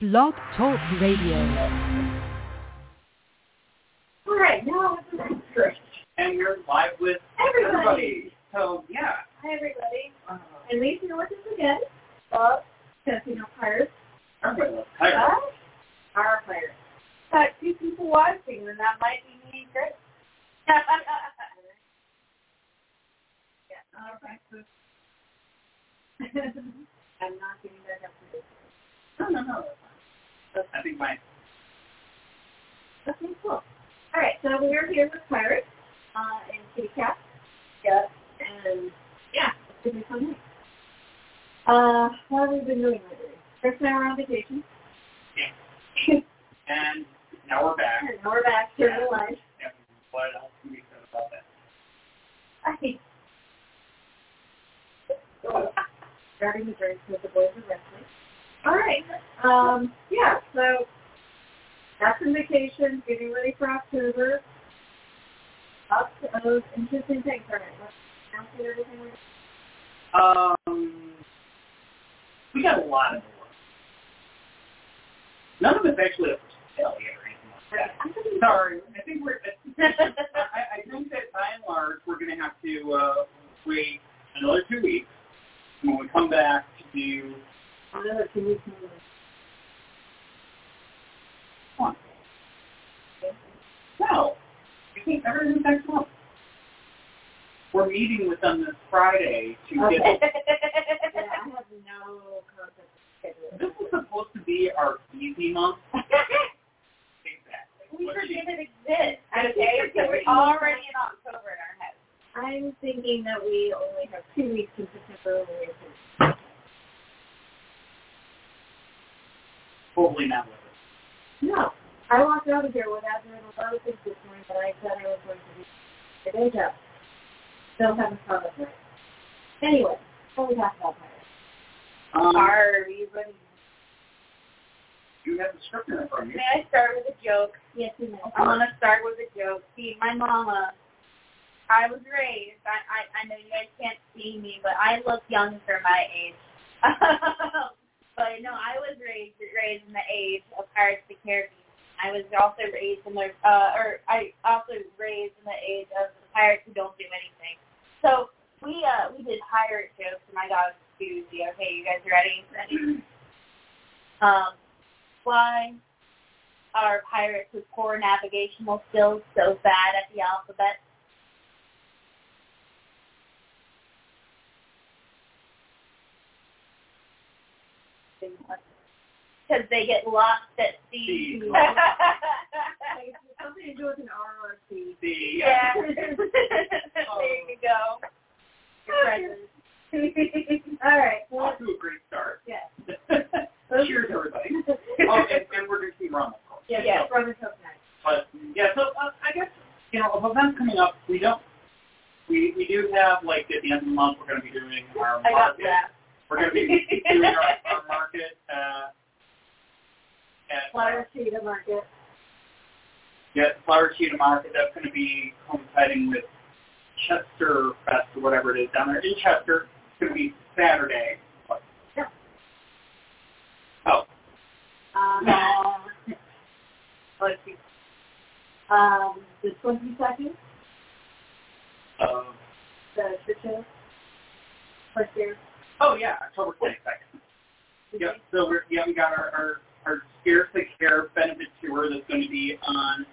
Blog Talk Radio. All right, now it's the next Trish. And you're live with Everybody. everybody. So, yeah. Hi, everybody. Uh, And Lisa, you're with us again. Bob, Casino Pirates. everybody loves Tiger. Us, Our Pirates. Got two people watching, and that might be me and Chris. yeah, all right. I'm not giving that up to you. No, no, no. I think my Okay, cool. All right, so we're here with Pirates uh, and Kitty Cat. Yes. And yeah, it's gonna be fun night. Uh, what have we been doing lately? Chris and I were on vacation. Yeah. and now we're back. and now we're back to Yeah. the lunch. And what else can we say about that? I think starting the drinks with the boys of wrestling. All right. Um, yeah, so that's in vacation, getting ready for October. Lots of interesting things. All right, everything Um, we got a lot of work. None of it's actually up sale yet or anything like that. Sorry, I think we're. I, I think that by and large we're going to have to uh, wait another two weeks when we come back to do Another two weeks one. No, I think everything's next month. We're meeting with them this Friday to Okay. get. yeah, I have no concept schedule. This was supposed to be our easy month. Exactly. We forget it exists. I Okay, so we're already in October in our head. I'm thinking that we only have two weeks in September. When we have to- Totally not with us. No. I walked out of here without doing a lot of things this morning that I said I was going to do. The day job. Still haven't found it right. Anyway, what we talk about pirates. Um, Are you ready? you have the script in front of you. May I start with a joke? Yes, you know. I want to start with a joke. See, my mama, I was raised, I, I, I know you guys can't see me, but I look young for my age. but no, I was raised raised in the age of Pirates of the Caribbean. I was also raised in the, uh, or I also raised in the age of the pirates who don't do anything. So we uh we did pirate jokes, and I got doozy. Okay, you guys ready? Ready? Um, why are pirates with poor navigational skills so bad at the alphabet? Because they get lost at sea. Sea. It's something to do with an R or a C. The yeah. there you go. Your present. All right. Well, off to a great start. yes. Cheers, everybody. Oh, and, and we're drinking rum, of course. Yeah, Yeah. Brother Coke night. But yeah, so uh, I guess you know, of events coming up, we don't. We we do have like at the end of the month, we're going to be doing our I got that. We're going to be doing our, our market uh, at Flower Cheetah Market. yeah, Flower Cheetah Market. That's going to be coinciding with Chester Fest or whatever it is down there in Chester. It's going to be Saturday. Yeah. Oh, Um, let's see. Um, the 22nd, uh, the show. First year. Oh yeah, October twenty second. Yep. So we're yeah we got our our, our Scarcely Care benefit tour that's going to be on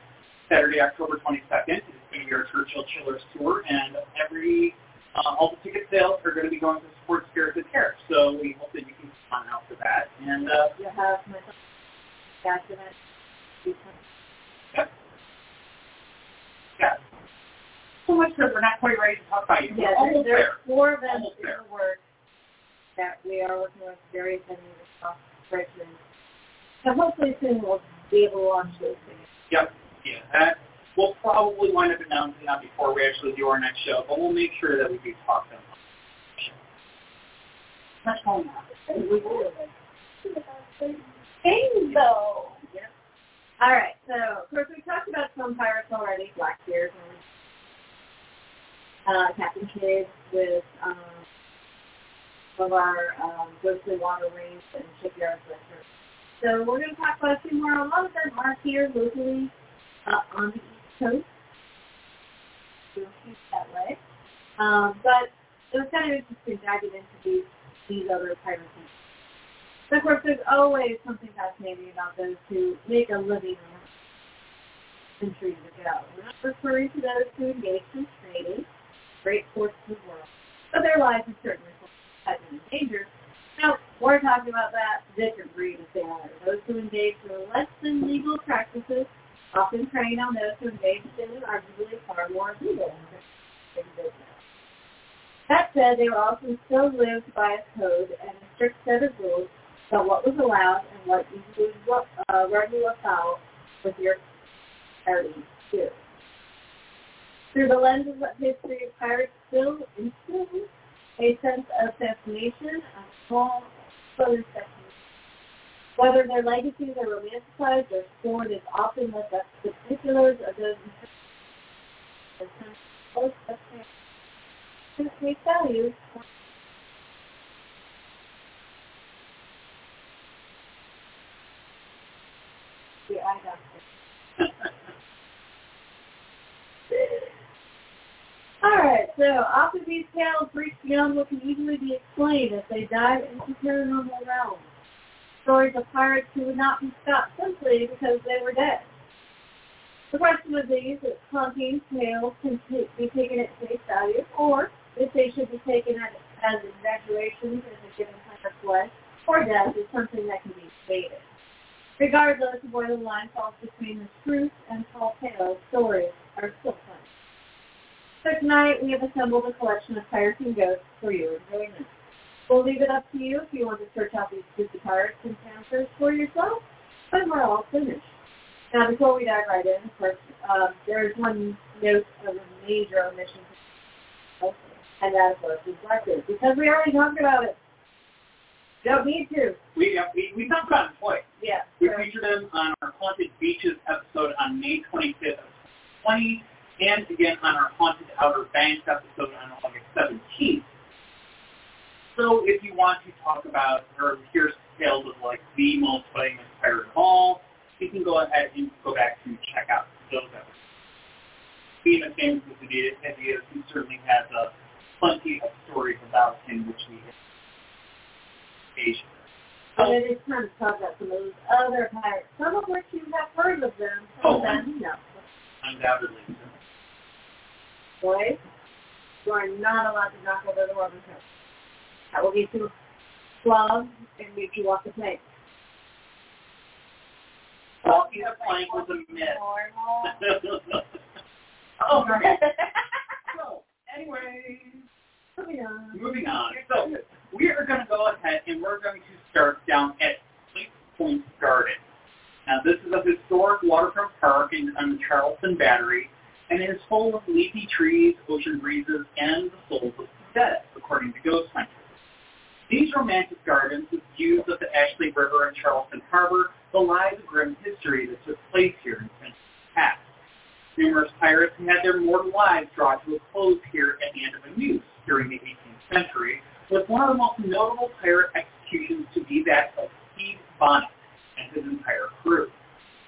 Saturday, October twenty second. It's going to be our Church Hill Chillers tour, and every uh, all the ticket sales are going to be going to support Scarcely Care. So we hope that you can come on out for that. And uh, You have my in yep. yeah. So much that we're not quite ready to talk about you. Yeah, We're there's four events in the works that we are working with various venues across Richmond. And hopefully soon we'll be able to launch those things. Yep. Yeah. That we'll probably wind up announcing that before we actually do our next show, but we'll make sure that we do talk to them. Much going on. We will. Bingo. All right, so of course we talked about some pirates already, Blackbeard and uh, Captain Kidd with um, of our um, ghostly water rings and shipyards records. So we're going to talk about a few more. Of them here locally uh, on the East Coast. Keep that way. Um, but it was kind of interesting diving into these, these other pirates. But of course, there's always something fascinating about those who make a living centuries ago. We're not referring to those who engage in trading, great ports of the world, but their lives are certainly have been endangered. Now, we're talking about that different breed of sailor. Those who engage in less than legal practices often preying on those who engage in arguably far more legal business. That said, they were often still lived by a code and a strict set of rules about what was allowed and what you would uh, you afoul with your party too. Through the lenses of history, pirates still instill a sense of fascination, a small southern Whether their legacies are romanticized or scorned is often left up to the particulars of those face value the eye Alright, so off of these tales reach beyond what can easily be explained as they dive into paranormal realms. Stories of pirates who would not be stopped simply because they were dead. The question of these is haunting tales can t- be taken at face value, or if they should be taken as, as exaggerations as a given kind of flesh, or death is something that can be debated. Regardless of where the line falls between the truth and tall tales, stories are still fun. So tonight we have assembled a collection of pirates and ghosts for your enjoyment. We'll leave it up to you if you want to search out these spooky pirates and encounters for yourself, but we're all finished. Now, before we dive right in, of course, uh, there is one note of a major omission, and that is of course, is Blackbeard, because we already talked about it. Don't need to. We, uh, we, we talked about it twice. Yeah. We featured them on our Haunted Beaches episode on May 25th of 20, and again on our Haunted Outer Banks episode on August 17th. So if you want to talk about or hear tales of like the most famous pirate of all, you can go ahead and go back to check out those episodes. Being as famous as it is, he certainly has uh, plenty of stories about him, which we have occasion. And it is time to talk about some of those other pirates, some of which you have heard of them, some Oh. of them no. Undoubtedly. Boys, you are not allowed to knock over the rubber coat. That will get you flogged and make you walk the plank. Walking the plank was a myth. Oh. So, anyway, Moving on. moving on. So, we are going to go ahead and we're going to start down at White Point Garden. Now, this is a historic waterfront park in, on the Charleston Battery, and it is full of leafy trees, ocean breezes, and the souls of the dead, according to Ghost Hunters. These romantic gardens with views of the Ashley River and Charleston Harbor belie the grim history that took place here in centuries past. Numerous pirates had their mortal lives drawn to a close here at the end of a noose during the 18th century, with one of the most notable pirate executions to be that of Stede Bonnet and his entire crew.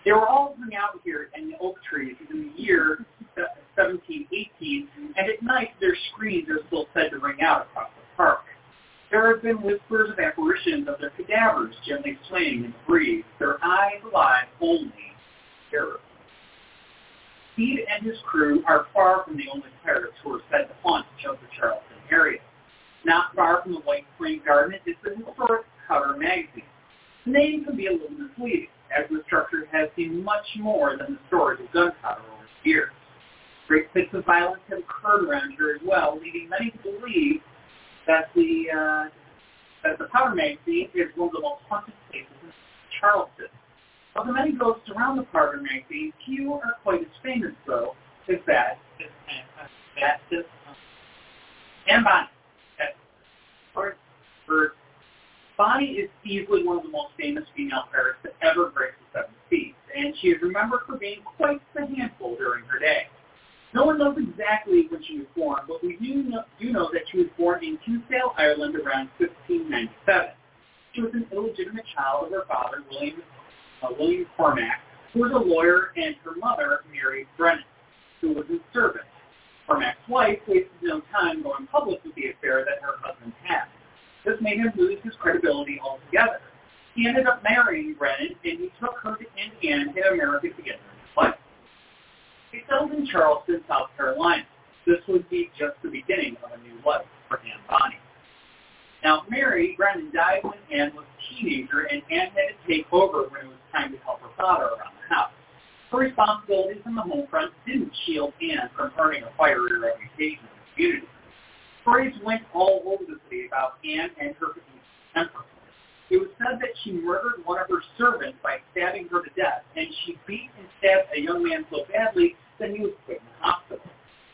They were all hung out here in the oak trees in the year 1718, and at night their screams are still said to ring out across the park. There have been whispers of apparitions of their cadavers gently swaying in the breeze, their eyes alive only terror. Stede and his crew are far from the only pirates who are said to haunt the Charleston area. Not far from the White Point Garden is the historic Powder magazine. The name can be a little misleading, as the structure has seen much more than the stories of gunpowder. Great fits of violence have occurred around here as well, leading many to believe that the uh, that the powder magazine is one of the most haunted places in Charleston. Of the many ghosts around the powder magazine, few are quite as famous, though, as that that is Anne Bonny. Or, or Bonny is easily one of the most famous female pirates to ever grace the seven seas, and she is remembered for being quite the handful during her day. No one knows exactly when she was born, but we do know, do know that she was born in Kinsale, Ireland around 1597. She was an illegitimate child of her father, William, uh, William Cormack, who was a lawyer, and her mother, Mary Brennan, who was a servant. Cormack's wife wasted no time going public with the affair that her husband had. This made him lose his credibility altogether. He ended up marrying Brennan, and he took her to Indiana and America together. He settled in Charleston, South Carolina. This would be just the beginning of a new life for Anne Bonny. Now, Mary Brennan died when Anne was a teenager, and Anne had to take over when it was time to help her father around the house. Her responsibilities in the home front didn't shield Anne from earning a fiery reputation in the community. Stories went all over the city about Anne and her temper. It was said that she murdered one of her servants by stabbing her to death, and she beat and stabbed a young man so badly that he was put in the hospital.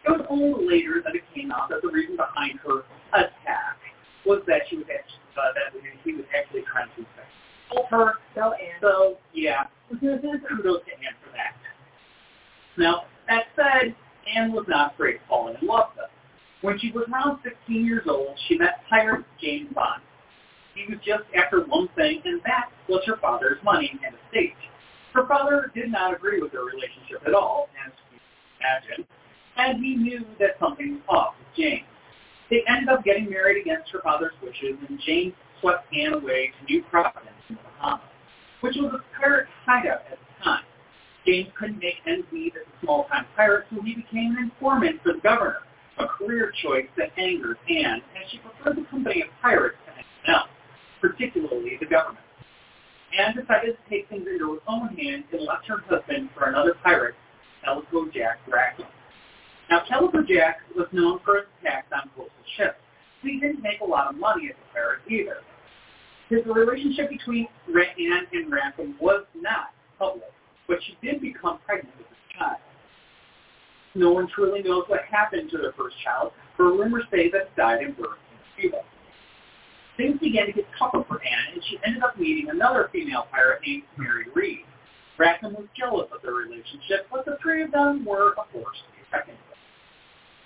It was only later that it came out that the reason behind her attack was that she was actually, uh, that he was actually trying to help her. So, Anne. So, yeah, kudos to Anne for that. Now, that said, Anne was not afraid to fall in love, though. When she was around 16 years old, she met pirate James Bonny. He was just after one thing, and that was her father's money and estate. Her father did not agree with their relationship at all, as you imagine, and he knew that something was off with James. They ended up getting married against her father's wishes, and James swept Anne away to New Providence in the Bahamas, which was a pirate hideout at the time. James couldn't make ends meet as a small-time pirate, so he became an informant for the governor, a career choice that angered Anne, as she preferred the company of pirates to anything else, particularly the government. Anne decided to take things into her own hands and left her husband for another pirate, Calico Jack Rackham. Now, Calico Jack was known for his attacks on coastal ships. So he didn't make a lot of money as a pirate either. His relationship between Anne and Rackham was not public, but she did become pregnant with his child. No one truly knows what happened to their first child, but rumors say that it died in birth in Cuba. Things began to get tougher for Anne, and she ended up meeting another female pirate named Mary Read. Rackham was jealous of their relationship, but the three of them were a force to be reckoned with.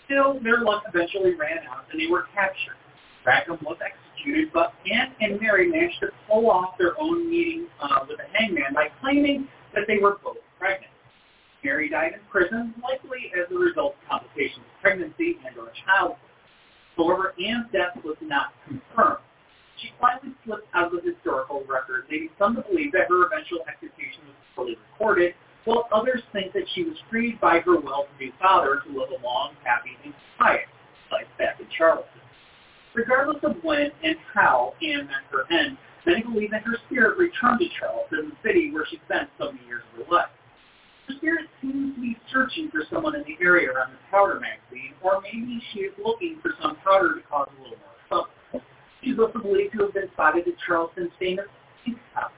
Still, their luck eventually ran out, and they were captured. Rackham was executed, but Anne and Mary managed to pull off their own meeting uh, with the hangman by claiming that they were both pregnant. Mary died in prison, likely as a result of complications of pregnancy and or childbirth. However, Anne's death was not confirmed. She finally slipped out of the historical record, leading some to believe that her eventual execution was fully recorded, while others think that she was freed by her well-to-do father to live a long, happy, and quiet life back in Charleston. Regardless of when and how Anne met her end, many believe that her spirit returned to Charleston, the city where she spent so many years of her life. Her spirit seems to be searching for someone in the area around the Powder magazine, or maybe she is looking for some powder to cause a little more She's also believed to have been spotted at Charleston's famous Pink House.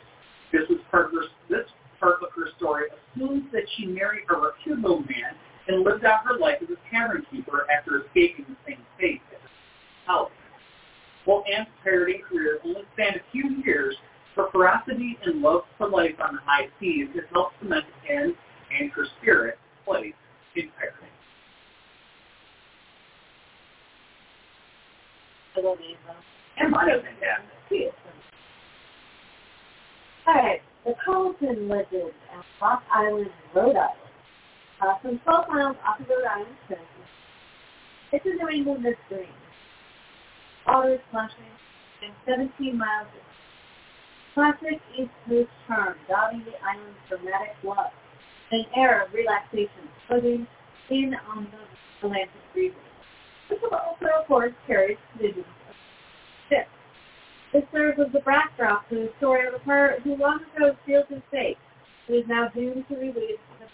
This was part of her, this part of her story assumes that she married a reputable man and lived out her life as a tavern keeper after escaping the same fate as house. While Anne's pirating career only spanned a few years, her ferocity and love for life on the high seas has helped cement Anne and her spirit place in pirating. I love. And mine is fantastic. All right, the Carlton lived in Block Island, Rhode Island. Uh, from 12 miles off of Rhode Island coast. It's a New England mystery. Water splashing and 17 miles of classic East Coast charm, dotting the island's dramatic love. An air of relaxation floating in on the Atlantic breezes. This will also, of course, carries visions of. This serves as the backdrop to the story of a pirate who long ago sealed his fate, who is now doomed to release the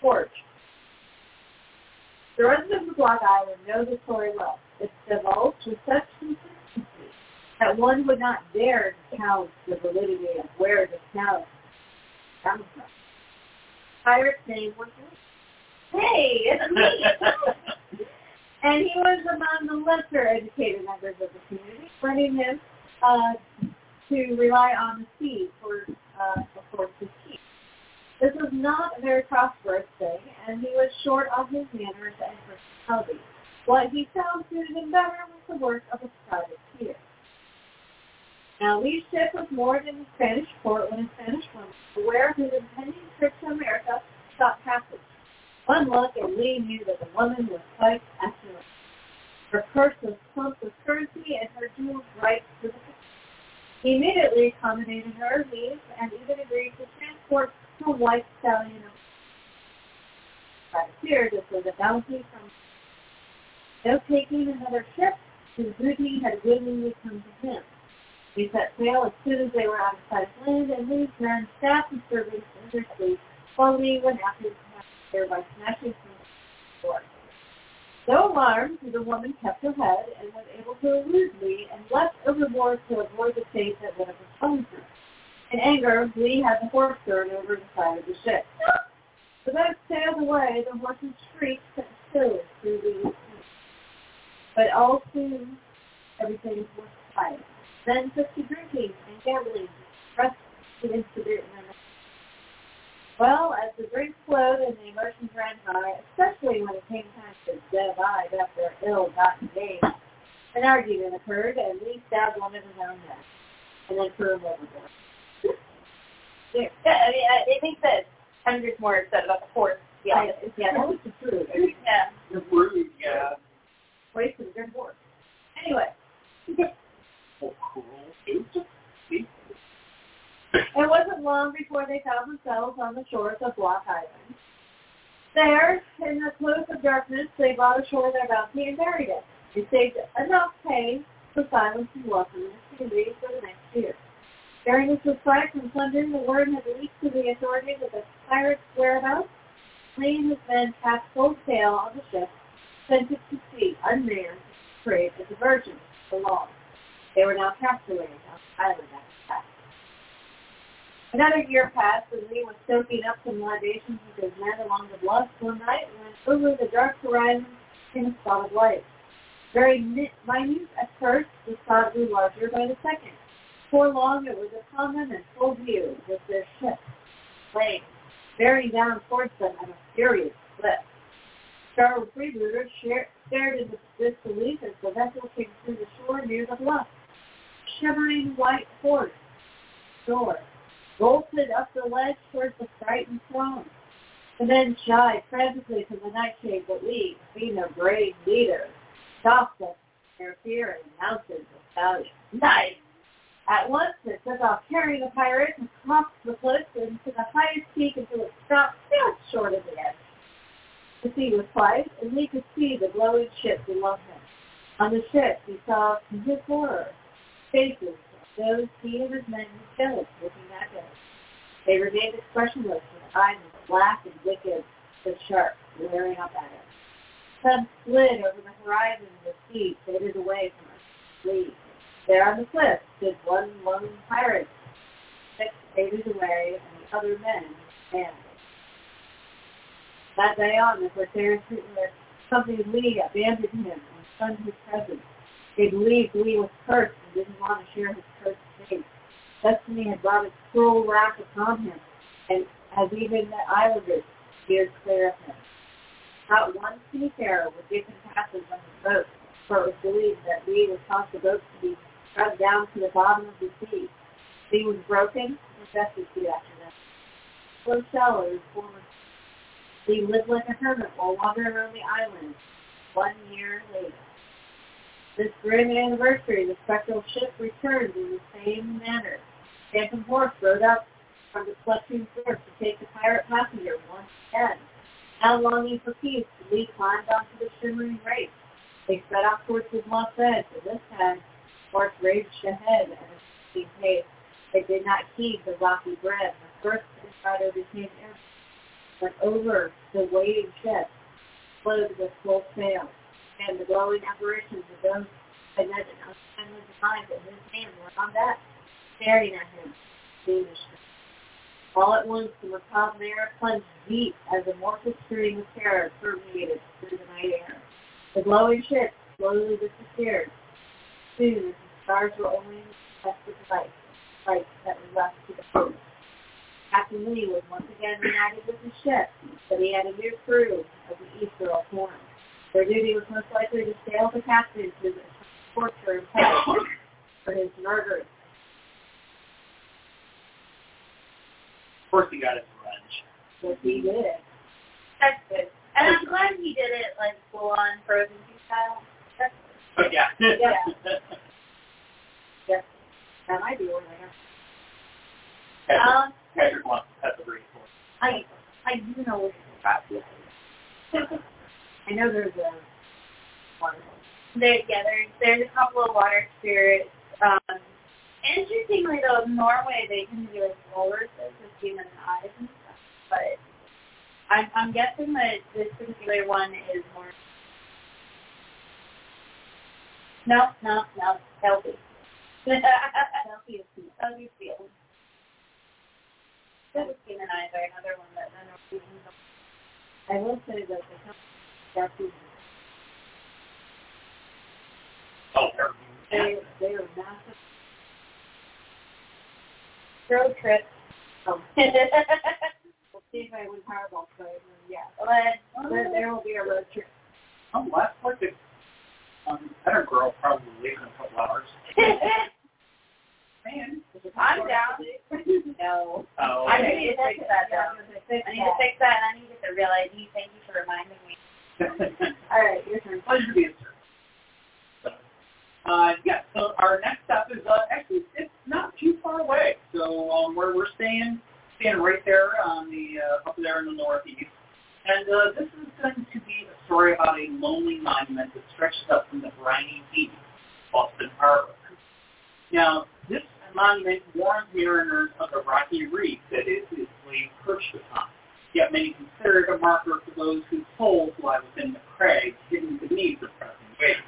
forge. The residents of Block Island know the story well. It's divulged with such consistency that one would not dare to challenge the validity of where this talent comes from. Pirate's name was Hey, it's me! and he was among the lesser educated members of the community, learning him uh, to rely on the sea for, uh, course, his keep. This was not a very prosperous thing, and he was short on his manners and personality. What he found suited him better was the work of a privateer. Now, Lee's ship was moored in the Spanish port when a Spanish woman, aware of his impending trip to America, sought passage. One look, and Lee knew that the woman was quite excellent. Her purse was plump with currency and her jewels bright with He immediately accommodated her needs and even agreed to transport her white stallion. By fear, this was a bounty from no taking another ship whose booty had willingly come to him. He set sail as soon as they were out of sight of land, and Lee's men, staff, and servants in their sleep, while Lee went after the there by smashing the door. Though alarmed, the woman kept her head and was able to elude Lee and leapt overboard to avoid the fate that would have befallen her. In anger, Lee had the horse thrown over the side of the ship. The boat sailed away, the horses shrieked and still through the but all soon everything was quiet. Then took to drinking and gambling, pressed to incident in Well, as the drinks flowed and the emotions ran high, especially when it came time to divide after ill-gotten game, an argument occurred, and Lee stabbed one of his own men, and then threw him overboard. yeah, I mean, I, think that hundreds more said about the horse. Yeah, yeah, that was the truth. Yeah. The rude, yeah wasted a good horse. Anyway. it wasn't long before they found themselves on the shores of Block Island. There, in the close of darkness, they brought ashore their bounty and buried it. They saved enough pay for silence and welcome and community for the next year. During this respite from London, the word had leaked to the authorities of the pirates' whereabouts. Lee and his men cast full sail on the ship sent it to sea unmanned, trade as a virgin the law. They were now castaways on the island after that. Another year passed, and Lee was soaking up some libations with his men along the bluffs one night when over the dark horizon came a spot of light. Very minute at first, the spot grew larger by the second. Before long, it was upon them in full view with their ship, playing, bearing down towards them at a furious clip. Charles freebooters stared in disbelief as the vessel came through the shore near the bluff. Shimmering white horse, door, bolted up the ledge towards the frightened throne. The men shied frantically from the nightshade, but we, being a brave leader, stopped them their fear and mounted the stallion. Nice! At once it took off carrying the pirate and crossed the cliff into the highest peak until it stopped just short of the edge. The sea was quiet, and he could see the glowing ship below him. On the ship, he saw, to his horror, faces those he and his men had killed looking at him. They remained expressionless, with eyes black and wicked but sharp, glaring up at him. Some slid over the horizon, and the sea faded away from us. Flee. There on the cliff stood one lone pirate, six faded away, and the other men in that day on, the Corsair treatment company Lee abandoned him and shunned his presence. They believed Lee was cursed and didn't want to share his cursed. Destiny had brought its cruel wrath upon him, and as even the islanders steered clear of him. Not one seafarer would give him passage on his boat, for it was believed that Lee would cause the boat to be shoved down to the bottom of the sea. Lee was broken and destitute after that. Shallow his former he lived like a hermit while wandering around the island one year later. This grim anniversary, the spectral ship returned in the same manner. Phantom Horse rode up from the clutching surf to take the pirate passenger once again. Now longing for peace, Lee climbed onto the shimmering wraith. They set off towards the lost edge, and this time, Horse raged ahead at a speed pace. They did not heed the rocky bread. The first insider became air but over the waiting ship, floated with full sail, and the glowing apparitions of those connected untimely designs in his hand were on deck, staring at him fiendishly. All at once, the macabre air plunged deep as a mortal stream of terror permeated through the night air. The glowing ship slowly disappeared. Soon, the stars were only the light, light that was left to the coast. Captain Lee was once again reunited with his ship, but he had a new crew of the East Earl form. Their duty was most likely to sale the captives and torture and punish for his murder. Of course he got his revenge. Yes, he did. That's good. And I'm glad he did it like full on frozen style. That's good. Oh, yeah. yeah. yeah. That might be one later. Patrick, um, Patrick wants to have the race I, I do know what's about. I know there's a one. There, yeah, there's there's a couple of water spirits. Um, interestingly, though, in Norway they tend to be like walruses with human eyes and stuff. But I'm I'm guessing that this particular one is more. No, no, no, healthy. healthy is healthy feeling. The human eyes are another one that the Norwegians I will say that the company Oh, they're they they are massive. road trip. But, we'll see if I win Powerball today. Yeah, uh, there, there will be a road trip. Oh, last like the um, better girl probably leave in a couple hours. Man. I'm down. no. Oh, I need to fix that though. I need to fix that and I need to get the real ID. Thank you for reminding me. All right, your turn. Pleasure to be uh, so our next step is uh, actually it's not too far away. So um, we're staying staying right there on the uh, up there in the northeast, and uh, this is going to be a story about a lonely monument that stretches up from the briny deep, Boston Harbor. Now, this monument warns mariners of the rocky reef that it is perched upon. Yet many consider it a marker for those whose souls lie within the crags hidden beneath the pressing waves.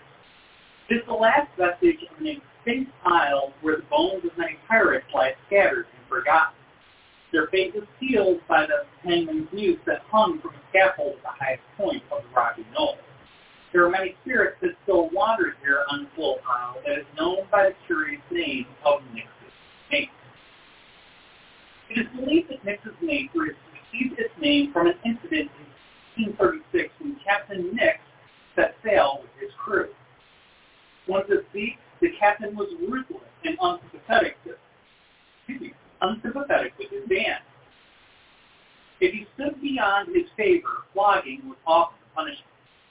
It is the last vestige of an extinct isle where the bones of many pirates lie scattered and forgotten. Their fate was sealed by the hangman's noose that hung from a scaffold at the highest point of the rocky knoll. There are many spirits that still wander here on this little isle that is known by the curious name of Nix's Mate. It is believed that Nix's Mate received its name from an incident in 1836 when Captain Nix set sail with his crew. Once at sea, the captain was ruthless and unsympathetic, to, excuse me, unsympathetic with his band. If he stood beyond his favor, flogging was often punishment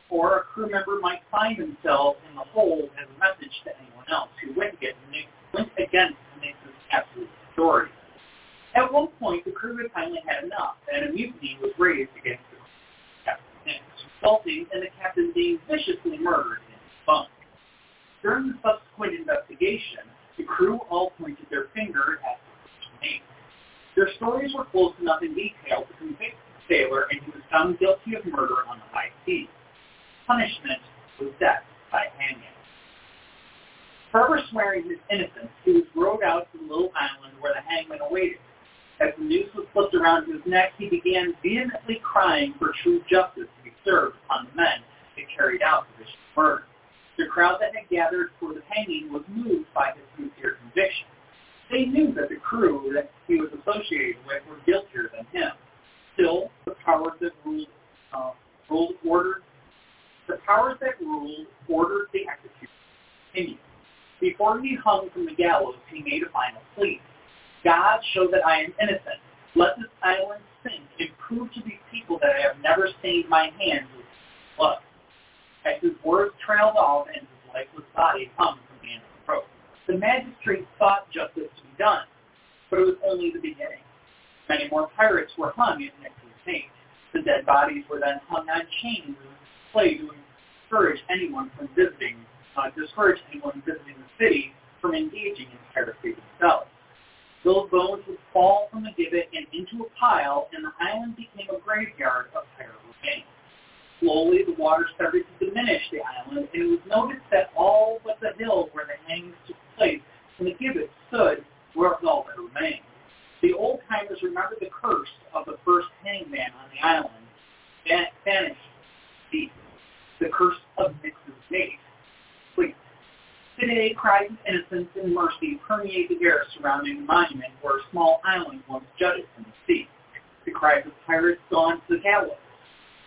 or a crew member might find themselves in the hole as a message to anyone else who went against, went against Nix's absolute authority. At one point, the crew had finally had enough, and a mutiny was raised against the Captain Nix, resulting in the captain being viciously murdered in his bunk. During the subsequent investigation, the crew all pointed their finger at the mate. Their stories were close enough in detail to convict the sailor, and he was found guilty of murder on the high seas punishment was death by hanging. Forever swearing his innocence, he was rowed out to the little island where the hangman awaited. As the noose was slipped around his neck, he began vehemently crying for true justice to be served upon the men that carried out the vicious murder. The crowd that had gathered for the hanging was moved by his sincere conviction. They knew that the crew that he was associated with were guiltier than him. Still, the powers that ruled, uh, ruled ordered the powers that ruled ordered the execution continue. Before he hung from the gallows, he made a final plea. God, show that I am innocent. Let this island sink and prove to these people that I have never stained my hands with blood. As his words trailed off and his lifeless body hung from the end of the rope, the magistrate thought justice to be done, but it was only the beginning. Many more pirates were hung at Nix's fate. The dead bodies were then hung on chains and play to discourage anyone from visiting, uh, discourage anyone visiting the city from engaging in piracy themselves. Those bones would fall from the gibbet and into a pile, and the island became a graveyard of pirate remains. Slowly, the water started to diminish the island, and it was noticed that all but the hill where the hangings took place and the gibbet stood were all that remained. The old-timers remembered the curse of the first hangman on the island, vanished the, the curse of Nix's mate. Today, cries of innocence and mercy permeate the air surrounding the monument where a small island once jutted from the sea. The cries of pirates gone to the gallows.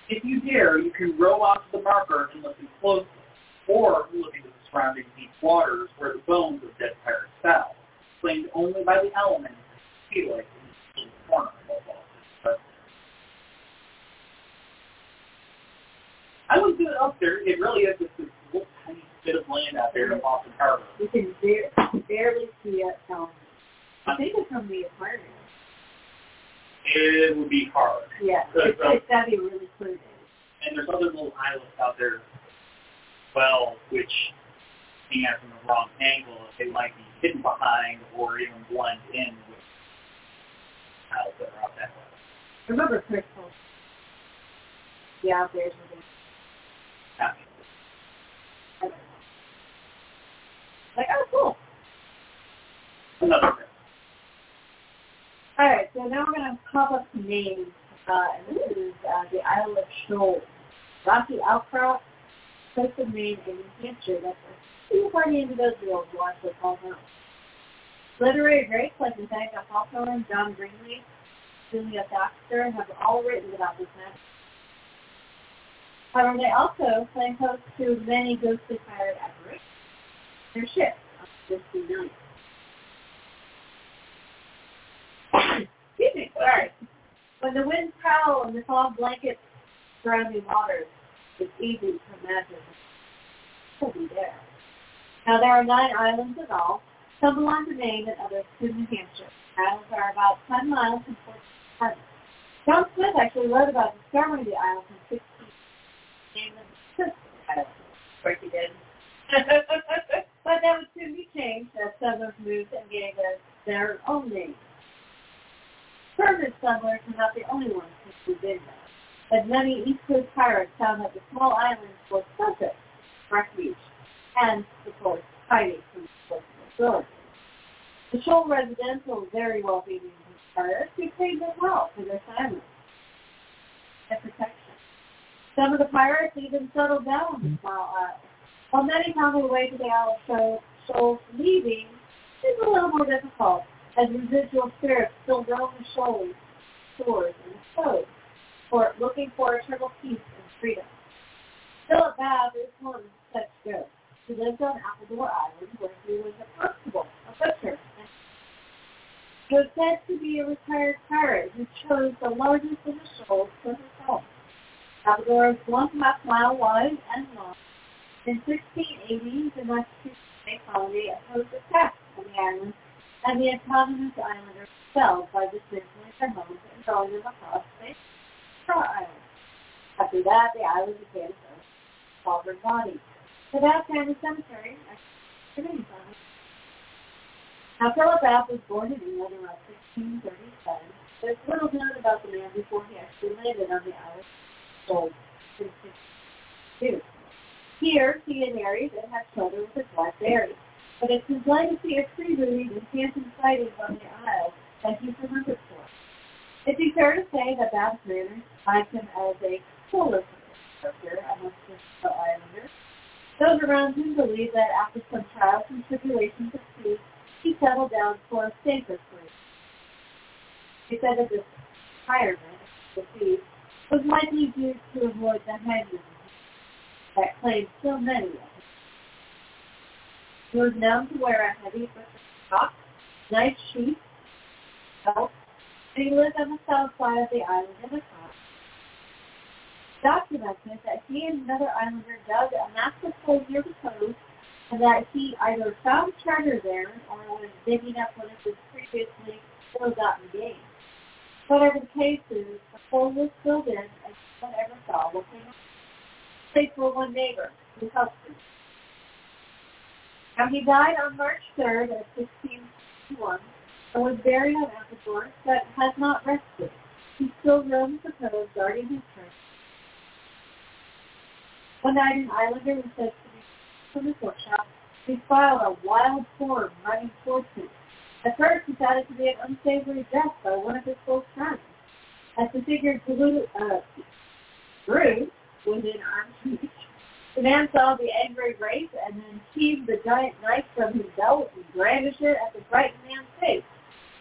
If you dare, you can row out to the marker and listen closely, or look into the surrounding deep waters where the bones of dead pirates fell, explained only by the elements of sea life in the corner of all I was good up there. It really is just this little tiny bit of land out there in Boston Harbor. You can bar- barely see it from, I think it's from the aquarium. It would be hard. Yeah, Good, it's, so- it's gotta be really clear. And there's other little islands out there, well, which, being at from the wrong angle, they might be hidden behind or even blend in with isles that are out that way. Remember Crystal? Yeah, there's a Like, oh, cool. Another thing. All right, so now we're going to pop up some names. Uh, and this is uh, the Isle of Shoals. Rocky Outcrop, Coast of Maine, and New Hampshire. That's a few party individuals who actually call them. Literary greats like Nathaniel Hawthorne, John Greenleaf, Celia Thaxter have all written about this map. However, they also claim host to many ghostly pirate apparitions. Their ships on this sea night. Excuse me, sorry. When the winds howl and the fog blankets surrounding waters, it's easy to imagine will be there. Now there are nine islands in all. Some belong to Maine and others to New Hampshire. Islands are about 10 miles from Port St. John Smith actually wrote about discovering the islands in 16 named them Islands. Of course he did. but that would soon be changed as settlers moved and gave us their own names. Permanent settlers were not the only ones who did that, as many East Coast pirates found that the small islands were perfect refuge and, of course, hiding from authorities. The Shoal residential very wealthy Indian pirates who paid them well for their silence and protection. Some of the pirates even settled down on the small island, while many found their way to the of Shoals leaving is a little more difficult as residual spirits still roam the shoals, shores, and coves, for looking for eternal peace and freedom. Philip Babb is one such ghost. He lived on Appledore Island where he was a constable, a butcher. and He was said to be a retired pirate who chose the largest of the shoals for his home. Appledore is one half mile wide and long. In 1680, the Massachusetts Colony opposed attacks on the island and the autonomous islanders fell by dismantling their homes and throwing them across the Star Island. After that, the island became a sovereign body. The Babb Family Cemetery. Now, Philip Babb was born in England around 1637. There's little known about the man before he actually landed on the island of in 1662. Here, he had married and had children with his wife Mary but it's his legacy of freebooting and phantom sightings on the Isle that he's remembered for. It'd fair to say that Babb's finds him as a coolest character amongst the islanders. Those around him believe that after some trials and tribulations at sea, he settled down for a safer career. He said that this retirement, the sea, was likely due to avoid the hangman that claimed so many of his he was known to wear a heavy stock, nice shoes, belt, and he lived on the south side of the island in a car. Documented that he and another islander dug a massive hole near the coast and that he either found treasure there or was digging up one of his previously ill-gotten gains. Whatever the case is, the hole was filled in and no one ever saw what came up. For one neighbor helped him. Now he died on March 3rd of 1661 and was buried on Appledore, but has not rested. He still roams the cove, guarding his turn. One night an islander was said to be from his workshop. He filed a wild form running towards him. At first he thought it to be an unsavory death by one of his close friends. As the figure grew, uh, grew within arm's reach, the man saw the angry race and then seized the giant knife from his belt and brandished it at the frightened man's face.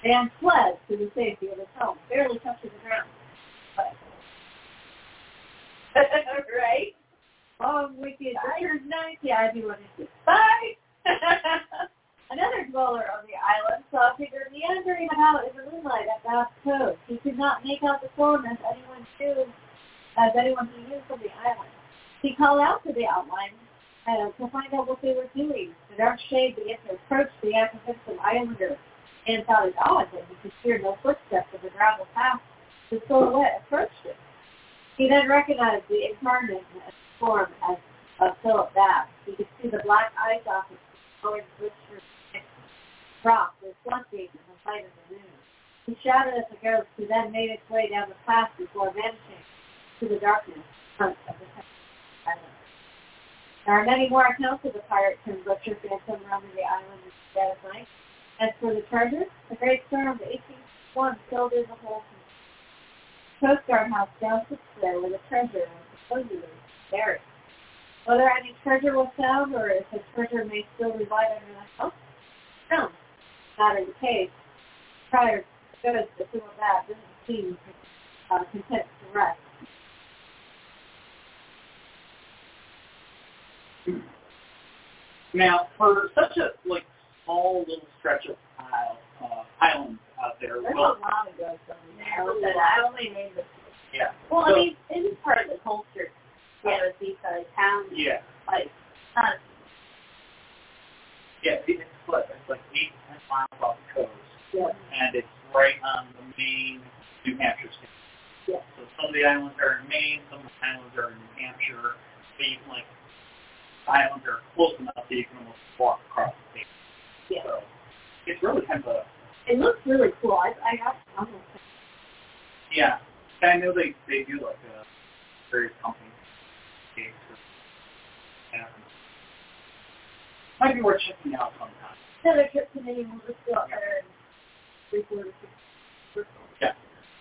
The man fled to the safety of his home, barely touching the ground. right? Long, wicked, butcher's knife. Yeah, I do want to say bye. Another dweller on the island saw a figure meandering about in the moonlight at Babb's Cove. He could not make out the form as anyone knew, as anyone he knew from the island. He called out to the outline uh, to find out what they were doing. The dark shade began to approach the apprehensive islander and thought it odd that he could hear no footsteps of the gravel path. The silhouette approached him. He then recognized the incarnate form as of Philip Babb. He could see the black eye sockets going glistening rock reflecting in the light of the moon. He shouted at the ghost, who then made its way down the path before vanishing to the darkness front of the island. There are many more accounts of the pirate turned butcher phantom roaming the island in the dead of night. As for the treasure, the great storm of 1861 filled in the whole Coast Guard House down sits there where the treasure was supposedly buried. Whether any treasure was found or if the treasure may still reside under the house, no, not in the case. Prior to of that doesn't seem uh, content to rest. Now, for such a like small little stretch of isle, uh, islands out there, There's well, a lot of ghosts on I there. said I only named the yeah, Well, So- I mean, it is part of the culture. Yeah, the seaside town. yeah, Like, not yeah. It's split. It's like eight to ten miles off the coast, Yeah. and it's right on the main New Hampshire state. Yeah. So some of the islands are in Maine, some of the islands are in New Hampshire. But you can like islands are close enough that you can almost walk across the state. Yeah. So it's really kind of a It looks really cool. I, I got almost yeah. And I know they they do like uh, various companies. Yeah. Might be worth checking out sometime. another trip to Maine. We'll just go out there and record Yeah.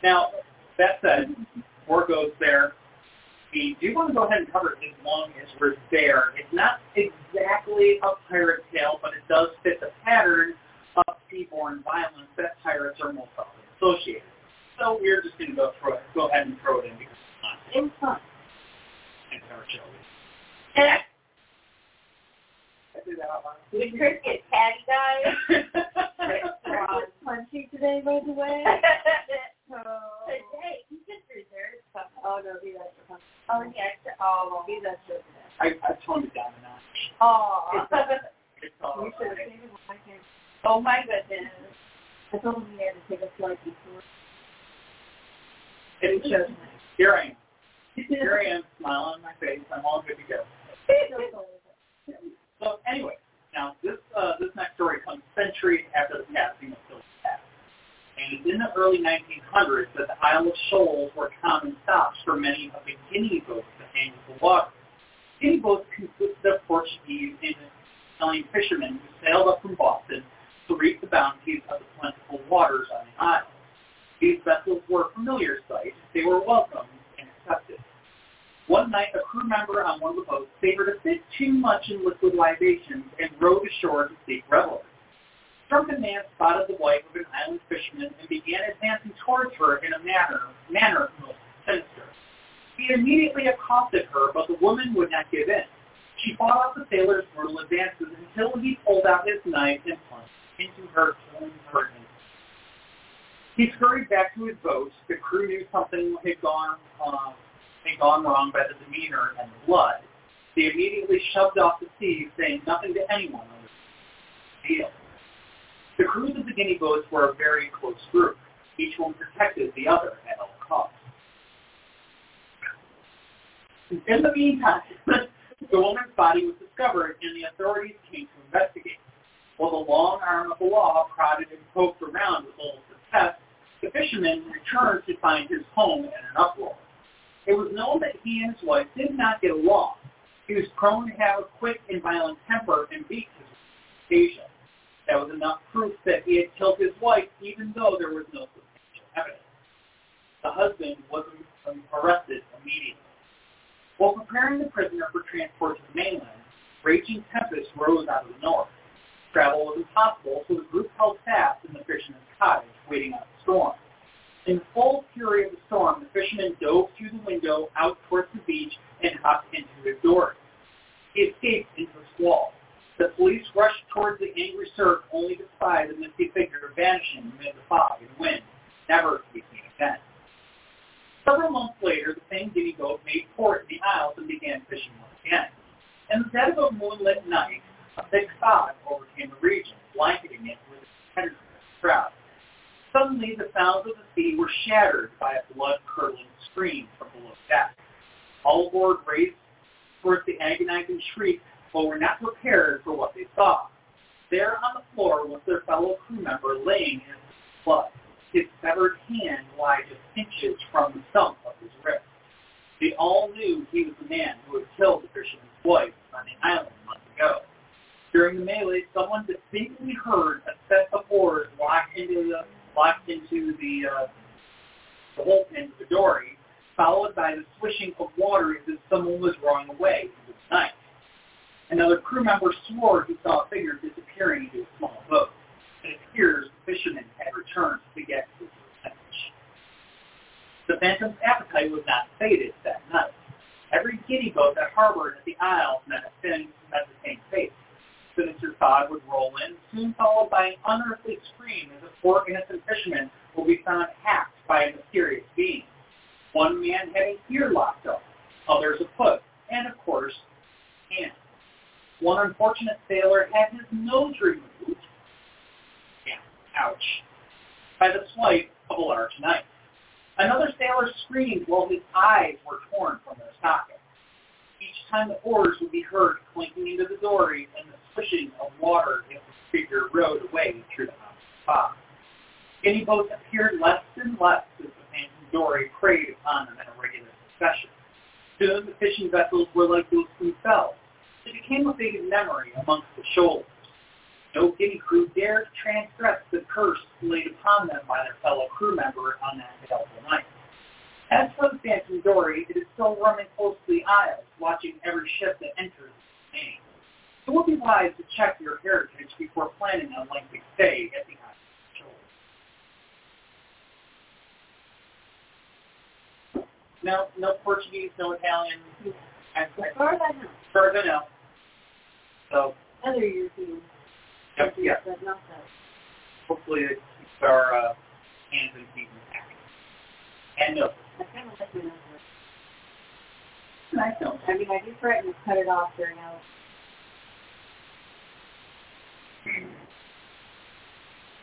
Now that said, more goes there. We do want to go ahead and cover it as long as we're there. It's not exactly a pirate tale, but it does fit the pattern of seaborne violence that pirates are most often associated. So we're just going to go through it. Go ahead and throw it in because it's not It was fun. in our show. Yeah. I do that out loud. Did Chris get catty guys? Chris was punchy today, by the way. hey, he just reserved something. Oh no, Oh, he extra. Oh, Be that for I, I toned it down a notch. oh. It's all You should have seen it when I came. oh my goodness. I told him he had to take a flight before. It's me. Here I am. Here I am, smile on my face. I'm all good to go. So anyway, now this uh, this next story comes centuries after the passing of Philip. And it's in the early 1900s that the Isle of Shoals were common stops for many of the guinea boats that with the water. Guinea boats consisted of Portuguese and Italian fishermen who sailed up from Boston to reap the bounties of the plentiful waters on the isle. These vessels were a familiar sight. They were welcomed and accepted. One night, a crew member on one of the boats savored a bit too much in liquid libations and rowed ashore to seek revelers. Drunken man spotted the wife of an island fisherman and began advancing towards her in a manner, manner most sinister. He immediately accosted her, but the woman would not give in. She fought off the sailor's brutal advances until he pulled out his knife and plunged into her, killing her. He scurried back to his boat. The crew knew something had gone uh, had gone wrong by the demeanor and the blood. They immediately shoved off the sea, saying nothing to anyone on the deal. The crews of the guinea boats were a very close group. Each one protected the other at all costs. In the meantime, the woman's body was discovered and the authorities came to investigate. While the long arm of the law prodded and poked around with little success, the fisherman returned to find his home in an uproar. It was known that he and his wife did not get along. He was prone to have a quick and violent temper and beat his occasion. That was enough proof that he had killed his wife, even though there was no substantial evidence. The husband was arrested immediately. While preparing the prisoner for transport to the mainland, raging tempests rose out of the north. Travel was impossible, so the group held fast in the fisherman's cottage, waiting out the storm. In the full fury of the storm, the fisherman dove through the window out towards the beach and hopped into his dory. He escaped into a squall. The police rushed towards the angry surf only to spy the misty figure vanishing amid the fog and wind, never to be seen again. Several months later, the same Guinea Boat made port in the Isles and began fishing once again. In the dead of a moonlit night, a thick fog overcame the region, blanketing it with a penetrating crowd. Suddenly, the sounds of the sea were shattered by a blood-curdling scream from below deck. All aboard raced towards the agonizing shriek, but were not prepared for what they saw. There on the floor was their fellow crew member laying in blood, his severed hand lying just inches from the stump of his wrist. They all knew he was the man who had killed the fisherman's wife on the island months ago. During the melee, someone distinctly heard a set of oars locked into the locked into the uh, the whole end of the dory, followed by the swishing of water as if someone was rowing away into the night. Another crew member swore he saw a figure disappearing into a small boat. It appears the fisherman had returned to get his revenge. The Phantom's appetite was not sated that night. Every guinea boat that harbored at the Isles met, a thin, met the same fate. Sinister fog would roll in, soon followed by an unearthly scream as if four innocent fishermen will be found hacked by a mysterious being. One man had a ear locked up, others a foot, and of course, hands. One unfortunate sailor had his nose removed, yeah, ouch, by the swipe of a large knife. Another sailor screamed while his eyes were torn from their sockets. Each time the oars would be heard clinking into the dory and the swishing of water as the figure rowed away through the hot fog. Guinea boats appeared less and less as the phantom dory preyed upon them in a regular succession. Soon the fishing vessels were like those themselves. It became a big memory amongst the shoals. No guinea crew dared transgress the curse laid upon them by their fellow crew member on that fateful night. As for the Phantom Dory, it is still roaming close to the Isles, watching every ship that enters its name. It would be wise to check your heritage before planning a lengthy stay at the Isles. No, no Portuguese, no Italian. As far as I know. As far as I know. So, Other European yep, countries, yeah. but not that. Hopefully it keeps our uh, hands and feet intact. And no. I kind of like my nose. I don't. I mean, I do threaten to cut it off during our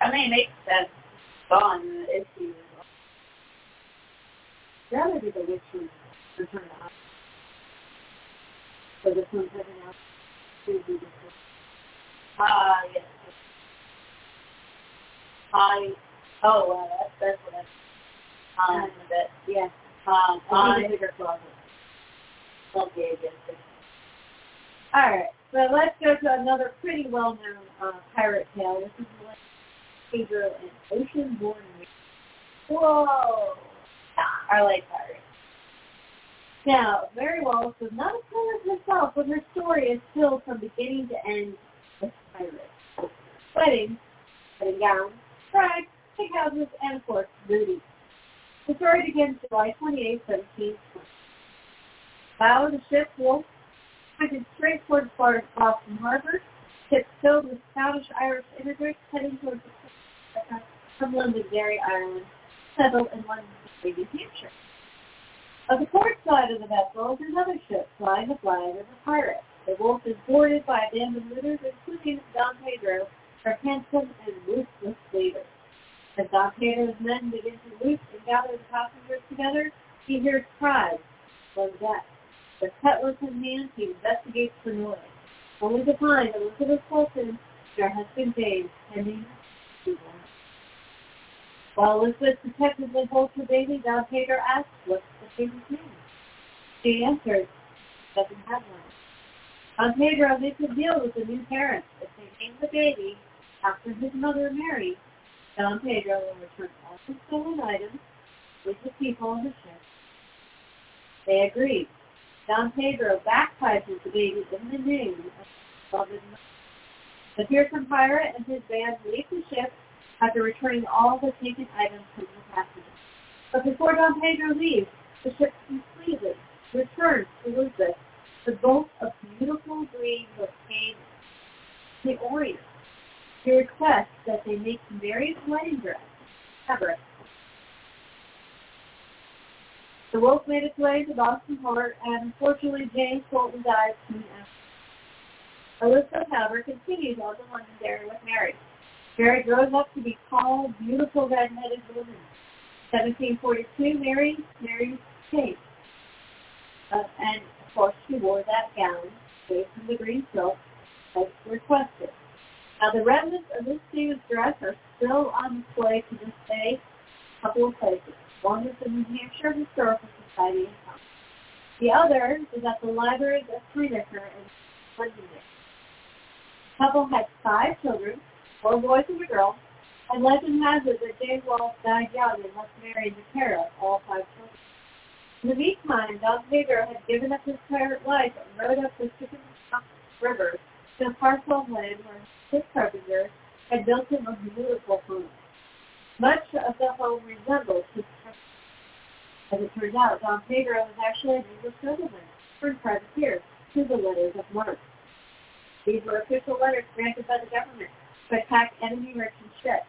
I mean, it makes sense. Gone the issue. rather do the witch one return to us. So this one's heading out Ah, yes. I. Oh, well, that's that's what I'm. Um, Yeah. um, I I bigger closet. be against it. All right, so let's go to another pretty well-known uh, pirate tale. This is the Pedro and Ocean Born. Whoa. I like pirates. Now, Mary Wallace was not a pirate herself, but her story is filled from beginning to end with pirates. Weddings, wedding gowns, brags, pig houses, and of course, booty. The story begins July 28, 1720. Bow the ship Wolf pointed straight towards Boston Harbor, ship filled with Scottish Irish immigrants heading towards the from Londonderry, Ireland, settled in London, New Hampshire. On the port side of the vessel is another ship flying the flag of a pirate. The Wolf is boarded by a band of looters, including Don Pedro, her handsome and ruthless leader. As Don Pedro's men begin to loot and gather the passengers together, he hears cries on deck. With cutlass in hand, he investigates the noise, only to find Elizabeth Fulton and husband James pending While Elizabeth protectively holds her baby, Don Pedro asks, what's the? She answers, doesn't have one. Don Pedro makes a deal with the new parents. If they name the baby after his mother Mary, Don Pedro will return all the stolen items with the people on the ship. They agree. Don Pedro baptizes the baby in the name of his mother. The fearsome pirate and his band leave the ship after returning all the taken items from the passengers. But before Don Pedro leaves, the ship completely returns to Elizabeth the both a beautiful green brocade the Orient. He requests that they make Mary's wedding dress fabric. The wolf made its way to Boston Port, and unfortunately James Fulton died soon after. Elizabeth, however, continues on to Londonderry with Mary. Mary grows up to be tall, beautiful, red-headed woman. 1742, Mary marries Kate. Uh, and, of course, she wore that gown made from the green silk as requested. Now, the remnants of this famous dress are still on display to this day a couple of places. One is the New Hampshire Historical Society in Concord. The other is at the Library of Freemaker in Londonderry. The couple had five children, four boys and a girl, and legend has it that James Wallace died young and left Mary to care of all five children. In the meantime, Don Pedro had given up his pirate life and rode up the Chicken River to a parcel of land where his carpenter had built him a beautiful home. Much of the home resembled his As it turned out, Don Pedro was actually an English nobleman turned privateer to the letters of marque. These were official letters granted by the government to attack enemy merchant ships.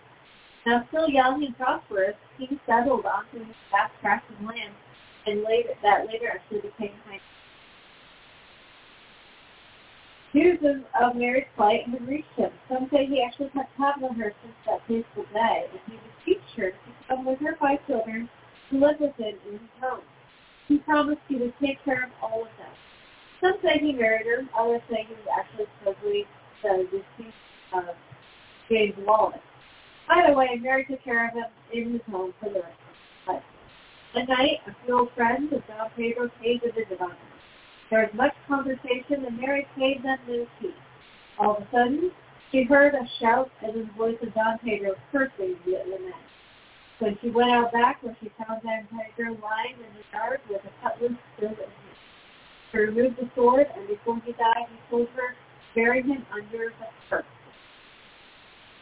Now still young and prosperous, he settled onto his vast tract of land, and later, that later actually became High News of, of Mary's plight had reached him. Some say he actually kept tabs on her since that fateful day, and he beseeched her to come with her five children to live with him in his home. He promised he would take care of all of them. Some say he married her, others say he was actually supposedly the deceased uh, James Wallace. Either way, Mary took care of him in his home for the rest of his life. At night, a few old friends of Don Pedro paid a visit on him. There was much conversation, and Mary paid them no heed. All of a sudden, she heard a shout as the voice of Don Pedro cursing the men. When she went out back, where she found Don Pedro lying in the yard with a cutlass still in him. She removed the sword, and before he died, he told her, bury him under the earth.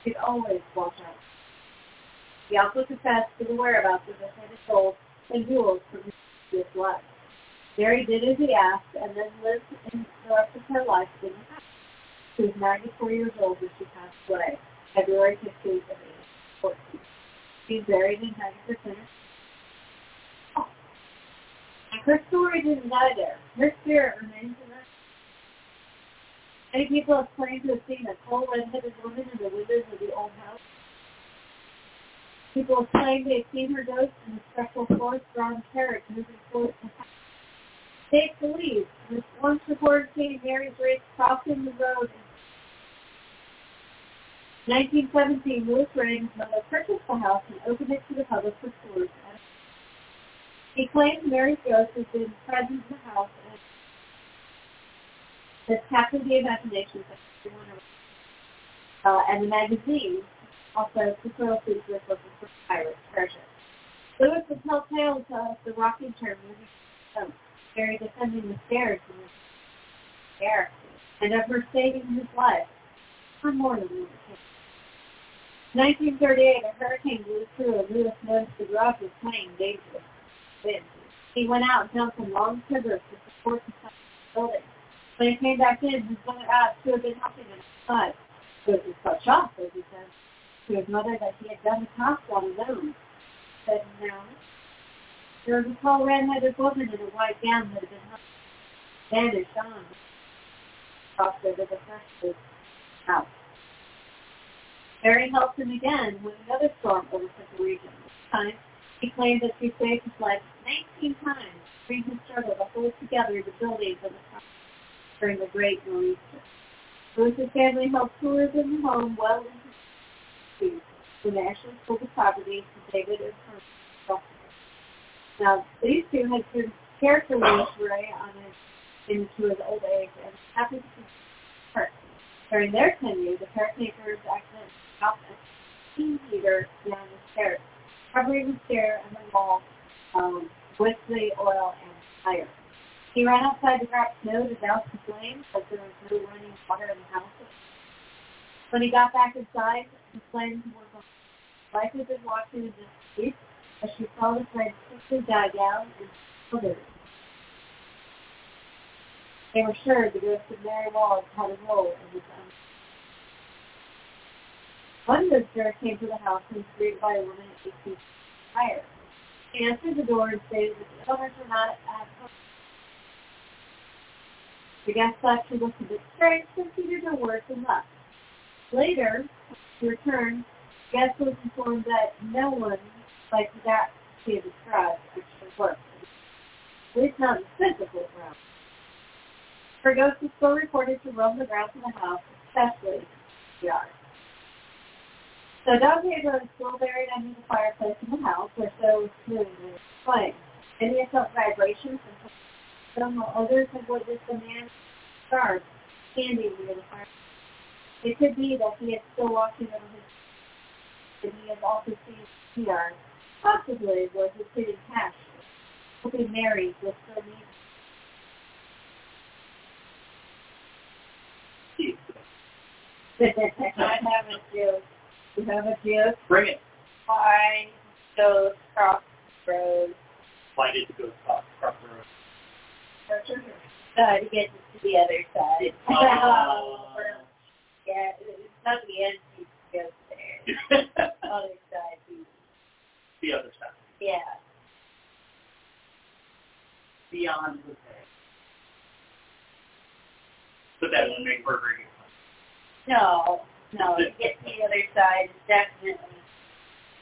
She'd always watch out. He also confessed to the whereabouts of the headed gold and jewels from his previous life. Mary did as he asked, and then lived in the rest of her life in the house. She was 94 years old when she passed away, February 15th of 1814. She's buried in Henniker. Oh. And her story didn't die there. Her spirit remains. Many people have claimed to have seen a tall red-headed woman in the windows of the old house. People have claimed they have seen her ghost in the spectral forest-drawn carriage moving towards the house. They believe this once reported seeing Mary's race crossing the road. In 1917, Louis Ray and his mother purchased the house and opened it to the public for tours. He claims Mary's ghost has been present in the house the of everyone around. Uh, and the magazine also facilitates with looking for pirate treasure. Louis would tell tales of the rocking chair moving stone, Mary descending the stairs in the air, and of her saving his life for more than one occasion. 1938, a hurricane blew through and Louis noticed the garage was playing dangerous wind. He went out and found some long timbers to support the the building. When he came back in, his mother asked who had been helping him. Louis was quite shocked, as he said to his mother that he had done the task on his own. Said, no. There was a tall red-headed woman in a white gown that had been bandaged on. Crossed over the front house. Mary helped him again when another storm overtook the region. This time, he claimed that she saved his life 19 times during his struggle to hold together the buildings of the house during the Great Nor'easter. Louis's family held tours in the home well into the actually sold the property to David and her. Now, these two had been for Ray on his into his old age and happy to her. During their tenure, the caretakers accidentally dropped a team leader down the stairs, covering the stair and the wall um, with the oil and fire. He ran outside to grab snow to douse the flames, but there was no running water in the house. When he got back inside, the flames were gone. Wife had been watching in disbelief as she saw the flames quickly die down and smothered. They were sure the ghost of Mary Wallace had a role in this un- One visitor came to the house and was greeted by a woman at 18 higher. He answered the door and stated that the owners were not at home. The guest actually looked a bit strange, considered her work, and left. Later, to return, the guest was informed that no one, like that she had described, actually worked. At least not in physical realm. Her ghost was still reported to roam the grounds of the house, especially the yard. So Don Pedro is still buried under the fireplace in the house, where so was smooth and flame. Have felt vibrations and some while others have witnessed a man scarf standing near the fire. It could be that he is still watching over his and he has also seen the yard. Possibly was his hidden cash. Hoping Mary will still need I have a joke. You have a joke? Bring it. Why goes cross the road? Why did the ghost cross cross the road? Uh, to get to the other side. Oh. yeah, it's not the end. He goes there. other side. He, the other side. yeah. Beyond the pay. But that would make for a very good No, no. To get to the other side is definitely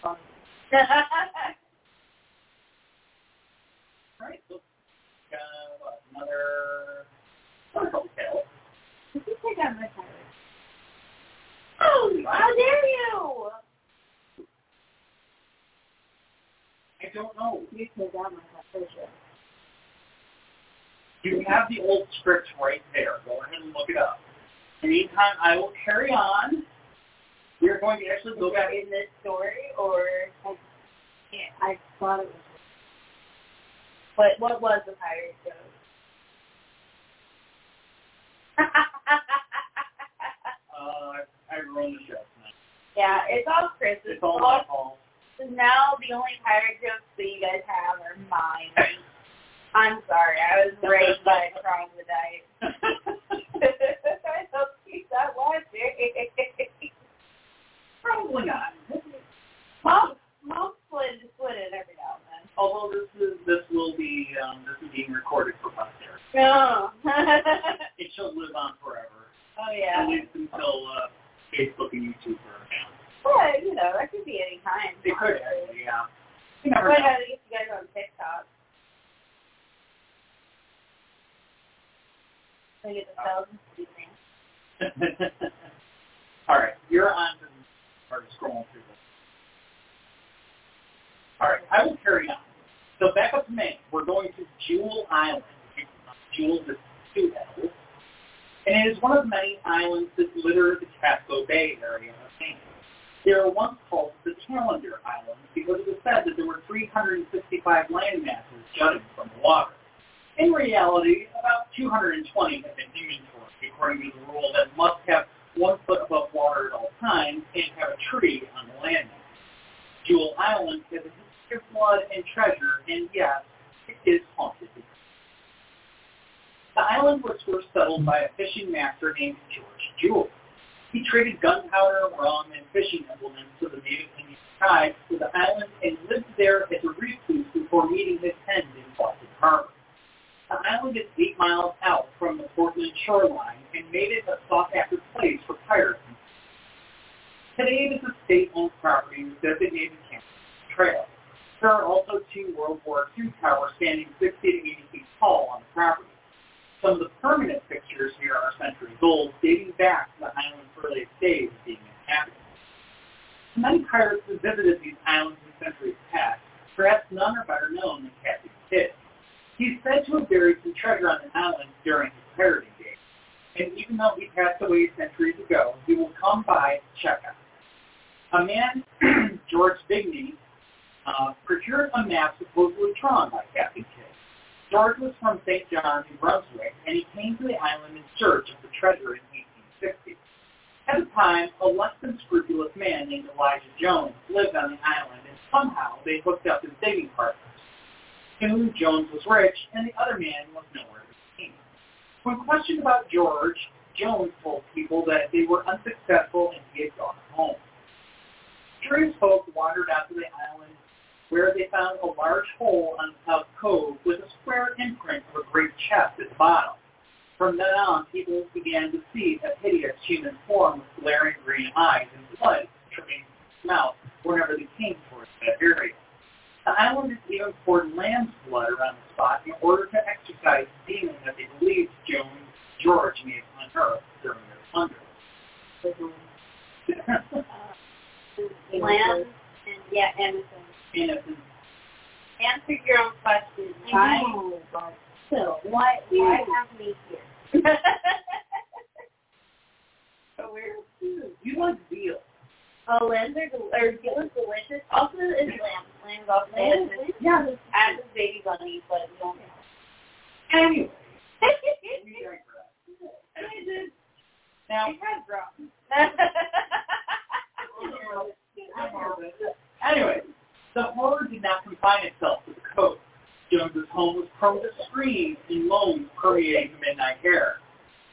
fun. All right, so uh, what, another couple. Did you take out my tire? oh, how dare you! I don't know. You take out my tire. You have the old script right there. Go ahead and look it up. In meantime, I will carry on. We are going to actually go back. in this story, or Yeah, I thought it was. what? What was the pirate joke? Uh, I, I ruined the show yeah, it's all Chris. It's all my fault. Now the only pirate jokes that you guys have are mine. I'm sorry, I was raised by a troglodyte. I hope he's not watching. Probably not. Mom, mom split split it every now and. Although this is this will be um, this is being recorded for posterity. No. It shall live on forever, oh yeah. at least until uh, Facebook and YouTube are around. Well, you know, that could be any time. They could yeah. You never know. get you guys on TikTok. So get the cells and. All right, you're on to start scrolling through this. All right, I will carry on. So back up to Maine. We're going to Jewell Island. Jewell is two L's. And it is one of many islands that litter the Casco Bay area of Maine. They were once called the Calendar Islands because it was said that there were 365 land masses jutting from the water. In reality, about 220 have been inventoried, according to the rule that must have one foot above water at all times and have a tree on the landmass. Jewell Island has a of blood and treasure, and yes, it is haunted. The island was first settled by a fishing master named George Jewell. He traded gunpowder, rum, and fishing implements to the native Indian tribes to the island and lived there as a recluse before meeting his end in Boston Harbor. The island is eight miles out from the Portland shoreline and made it a sought-after place for pirates. Today it is a state-owned property with designated campus trail. There are also two World War II towers standing 60 to 80 feet tall on the property. Some of the permanent fixtures here are centuries old, dating back to the island's earliest days of being inhabited. Many pirates who visited these islands in centuries past, perhaps none are better known than Captain Kidd. He's said to have buried some treasure on the island during his pirating days, and even though he passed away centuries ago, he will come by to check out. A man, George Bigney, uh, procured a map supposedly drawn by Captain Kidd. George was from St. John, New Brunswick, and he came to the island in search of the treasure in 1860. At the time, a less than scrupulous man named Elijah Jones lived on the island, and somehow they hooked up as dating partners. Soon, Jones was rich, and the other man was nowhere to be seen. When questioned about George, Jones told people that they were unsuccessful and he had gone home. Curious folk wandered out to the island where they found a large hole on south cove with a square imprint of a great chest at the bottom. From then on, people began to see a hideous human form with glaring green eyes and blood dripping from his mouth whenever they came towards that area. The islanders even poured lamb's blood around the spot in order to exorcise the demon that they believed Joan George may have unearthed during their plunder. Lambs and yeah, Amazon. Innocent. Answer your own question. I Why? know, but. Why? Why have me here? So weird. You like veal. oh, lambs are del- or veal is delicious. Also, is lamb. Lamb's also Lamb delicious. Yeah. As is baby bunny, but we don't. Anyway. I did. Now, I had dropped. Anyway, the horror did not confine itself to the coast. Jones's home was prone to screams and moans permeating the midnight air.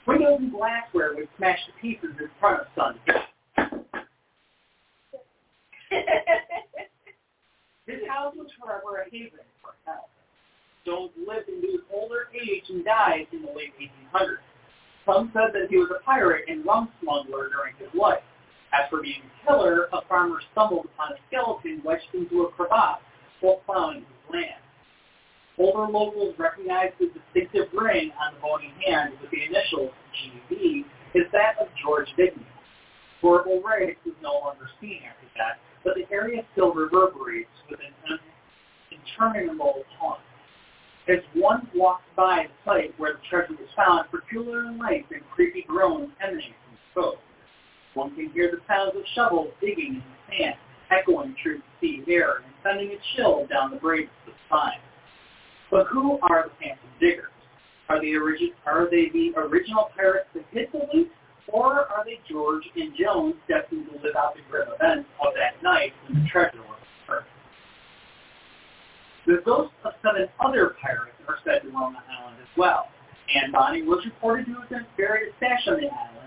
Windows and glassware would smash to pieces in front of Son. His house was forever a haven for him. Jones lived into his older age and died in the late 1800s. Some said that he was a pirate and rum smuggler during his life. As for being a killer, a farmer stumbled upon a skeleton wedged into a crevasse while plowing his land. Older locals recognized the distinctive ring on the bony hand with the initials GB as that of George Bigney. Horrible Riggs is no longer seen after that, but the area still reverberates with an interminable taunt. As one walks by the site where the treasure was found, peculiar lights and creepy groans emanate from the cove. One can hear the sounds of shovels digging in the sand, echoing through the sea air and sending a chill down the braids spine. But who are the phantom diggers? Are they, origi- are they the original pirates that hid the loot, or are they George and Jones destined to live out the grim events of that night when the treasure was unearthed? The ghosts of seven other pirates are said to roam the island as well. Anne Bonny was reported to have been buried a stash on the island,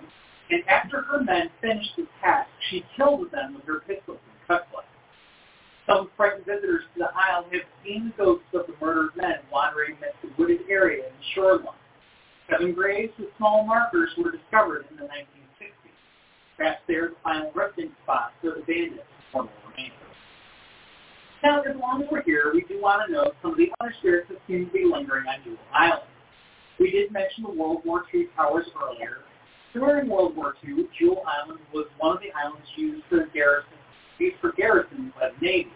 and after her men finished the task, she killed them with her pistols and cutlass. Some frightened visitors to the island have seen the ghosts of the murdered men wandering amidst the wooded area and shoreline. Seven graves with small markers were discovered in the 1960s. Perhaps they are the final resting spots for the bandits' former remains. Now, as long as we're here, we do want to note some of the other spirits that seem to be lingering on Jewell Island. We did mention the World War II towers earlier. During World War II, Jewell Island was one of the islands used for garrison, used for garrisons by the Navy.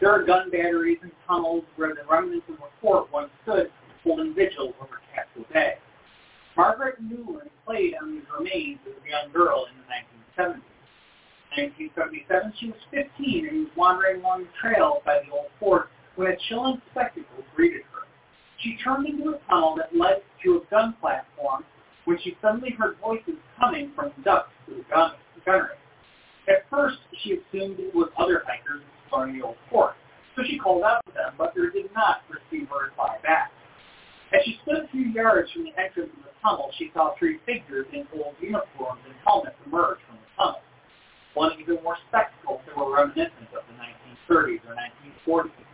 There are gun batteries and tunnels where the remnants of the fort once stood, holding vigil over Casco Bay. Margaret Newland played on these remains as a young girl in the 1970s. In 1977, she was 15 and was wandering along the trail by the old fort when a chilling spectacle greeted her. She turned into a tunnel that led to a gun platform when she suddenly heard voices coming from the ducts to the gun, gunnery. At first, she assumed it was other hikers exploring the old fort, so she called out to them, but they did not receive a reply back. As she stood a few yards from the entrance of the tunnel, she saw three figures in old uniforms and helmets emerge from the tunnel. One even wore spectacles that were reminiscent of the 1930s or 1940s.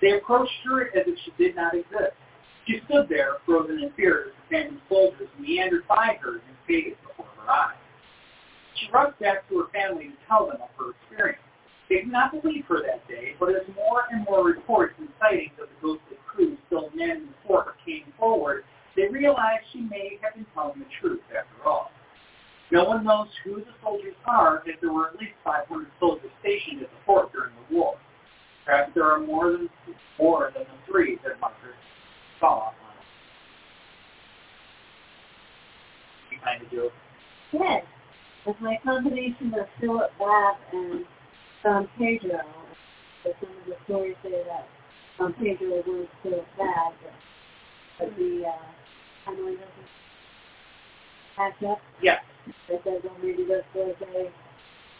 They approached her as if she did not exist. She stood there, frozen in fear as the phantom soldiers meandered by her and faded before her eyes. She rushed back to her family to tell them of her experience. They did not believe her that day, but as more and more reports and sightings of the ghostly crew still manning the fort came forward, they realized she may have been telling the truth after all. No one knows who the soldiers are, as there were at least 500 soldiers stationed at the fort during the war. Perhaps there are more than more than the three that Margaret saw it. Kind of joke. Yes. It's my combination of Philip Babb and Don Pedro. But some of the stories say that Don Pedro was Philip Babb, but, but the uh, Emily doesn't patch up. Yes. That says, well, maybe this was a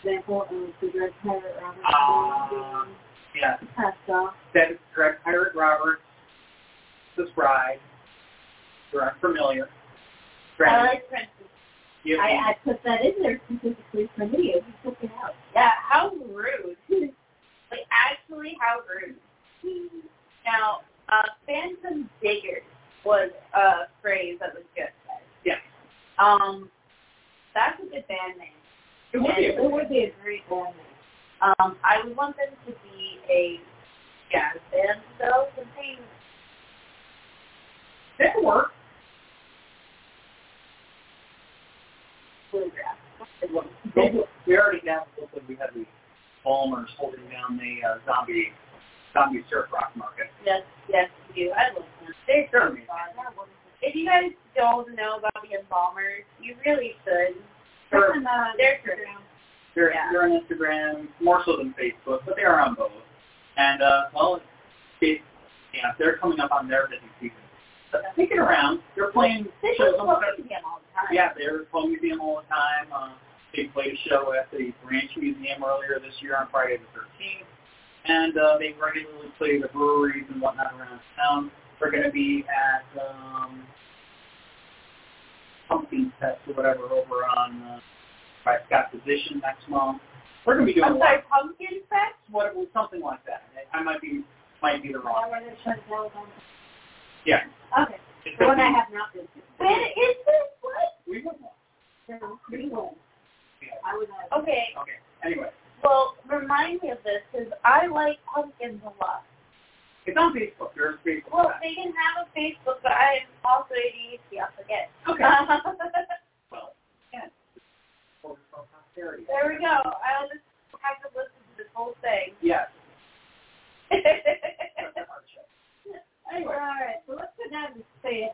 example of the Dread Pirate Robert Ah. being Yes. passed off. That is correct. Pirate Roberts, the scribe. You're unfamiliar. I like Princess. you I, I put that in there specifically for me. You took it out. Yeah, how rude. Like, actually, how rude. Now, uh, Phantom Diggers was a phrase that was just said. Yes. Um, that's a good band name. It would be. It would be a great band name. Um, I would want them to be a jazz band, though, something That could work. we already have something. We had the Balmers holding down the uh, zombie zombie surf rock market. Yes, yes, you do. I love them. They're so fun. If you guys don't know about the embalmers, you really should. Sure. And, uh, They're true. They're, Yeah. they're on Instagram more so than Facebook, but they are on both. And uh, well, it, yeah, they're coming up on their busy season. It around. They're playing They shows. on the- at them all the time. Yeah, they're playing museum all the time. Uh, they played a show at the Branch Museum earlier this year on Friday the 13th. And uh, they regularly play the breweries and whatnot around town. They're going to be at um, Pumpkin Fest or whatever over on uh, by Scott's Addition next month. We're going to be doing I'm sorry, Pumpkin Fest? what something like that. I might be might be the wrong. where Yeah. Okay. The one I have not been to. When is this? What? We would want. No, we won't. Yeah. I would not. Okay, Okay. Anyway, well, remind me of this, because I like pumpkins a lot. it's on Facebook. There's a Facebook. Well, page. they can have a Facebook, but I am also ADHD, I'll forget. Okay. well, yeah. For for there we go. I'll just have to listen to this whole thing. Yes. All right, so let's go down to Salem.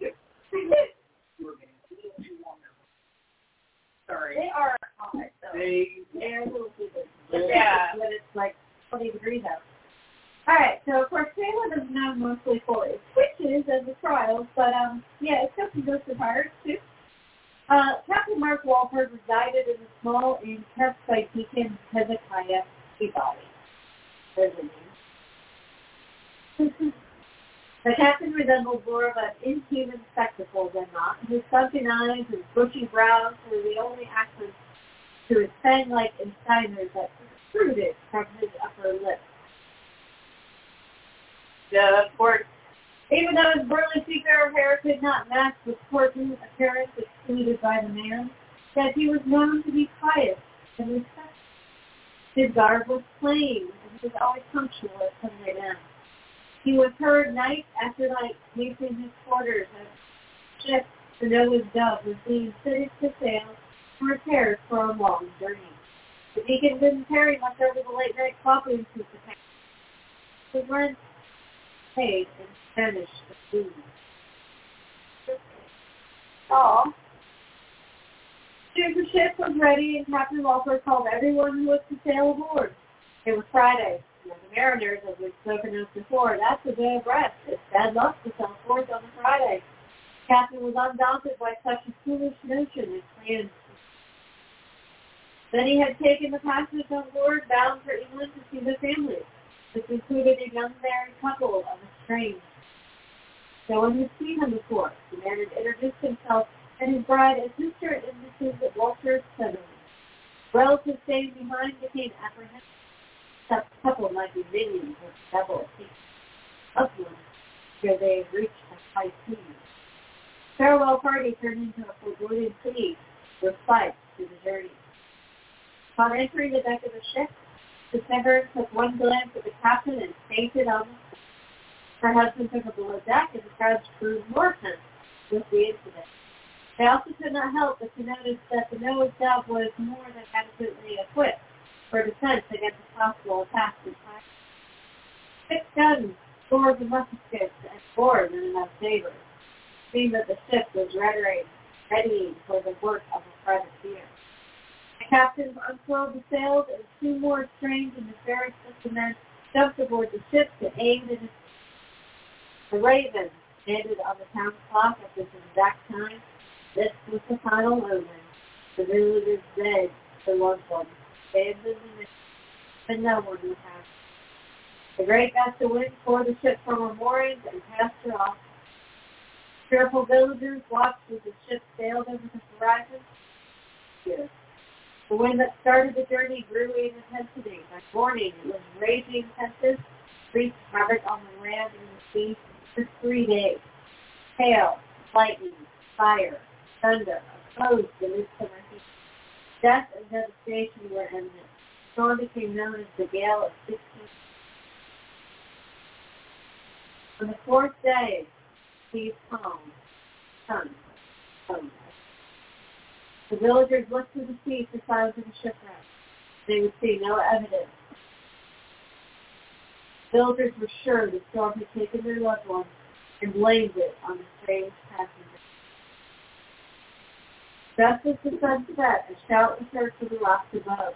You were being a little too long there. Sorry. they are hot. They. They're a little too. Yeah. But it's like 20 degrees out. All right, so of course Salem is known mostly for its witches and the trials, but um, yeah, it's got some ghosts and pirates too. Uh, Captain Mark Walford resided in the small inn kept by Deacon Hezekiah Peabody. There's a name. The captain resembled more of an inhuman spectacle than not. His sunken eyes and bushy brows were the only accents to his fang-like incisors that protruded from his upper lip. The court, even though his burly seafarer hair could not match the courtly appearance excluded by the man, that he was known to be pious and respected. His garb was plain, and he was always punctual at Sunday down. He was heard night after night pacing his quarters as ship, the Noah's Dove, was being fitted to sail and repaired for a long journey. The deacon didn't carry much over the late night coffee and to take. His rent paid in Spanish for food. Aw. Soon the ship was ready and Captain Walker called everyone who was to sail aboard. It was Friday. And the mariners, as we've spoken of before, that's the day of rest. It's bad luck to sail forth on a Friday. Captain was undaunted by such a foolish notion and planned. Then he had taken the passage on board, bound for England to see the family. This included a young married couple of estranged. No one had seen him before. The man had introduced himself and his bride as Mr. and Mrs. Walter Sutherland. Relatives staying behind became apprehensive. Couple might be of the devil of them, where they reached the high seas. Farewell party turned into a foreboding plea with fights to the journey. Upon entering the deck of the ship, the Severin took one glance at the captain and fainted on the. Her husband took a below deck, and the crowd grew more tense with the incident. They also could not help but to notice that the Noah's Dove was more than adequately equipped for defense against possible attack from pirates. Six guns, scores of muskets, and more than enough sabers. Seeing that the ship was readying, readying for the work of a privateer. The captains unfurled the sails, and two more strange and nefarious men jumped aboard the ship to in its the Raven landed on the town clock at this exact time. This was the final omen. The villagers begged for loved ones, the but no one would have. The great of wind tore the ship from her moorings and cast her off. Fearful villagers watched as the ship sailed over the horizon. Yes. The wind that started the journey grew in intensity. By morning, it was raging tempest, wreaked havoc on the land and the sea for three days. Hail, lightning, fire, thunder opposed the heat. Death and devastation were imminent. The storm became known as the Gale of 16. On the fourth day, peace calm, sun, sun. The villagers looked to the sea for signs of a shipwreck. They would see no evidence. Villagers were sure the storm had taken their loved ones and blamed it on the strange passengers. Just as the sun set, a shout was heard from the rocks above.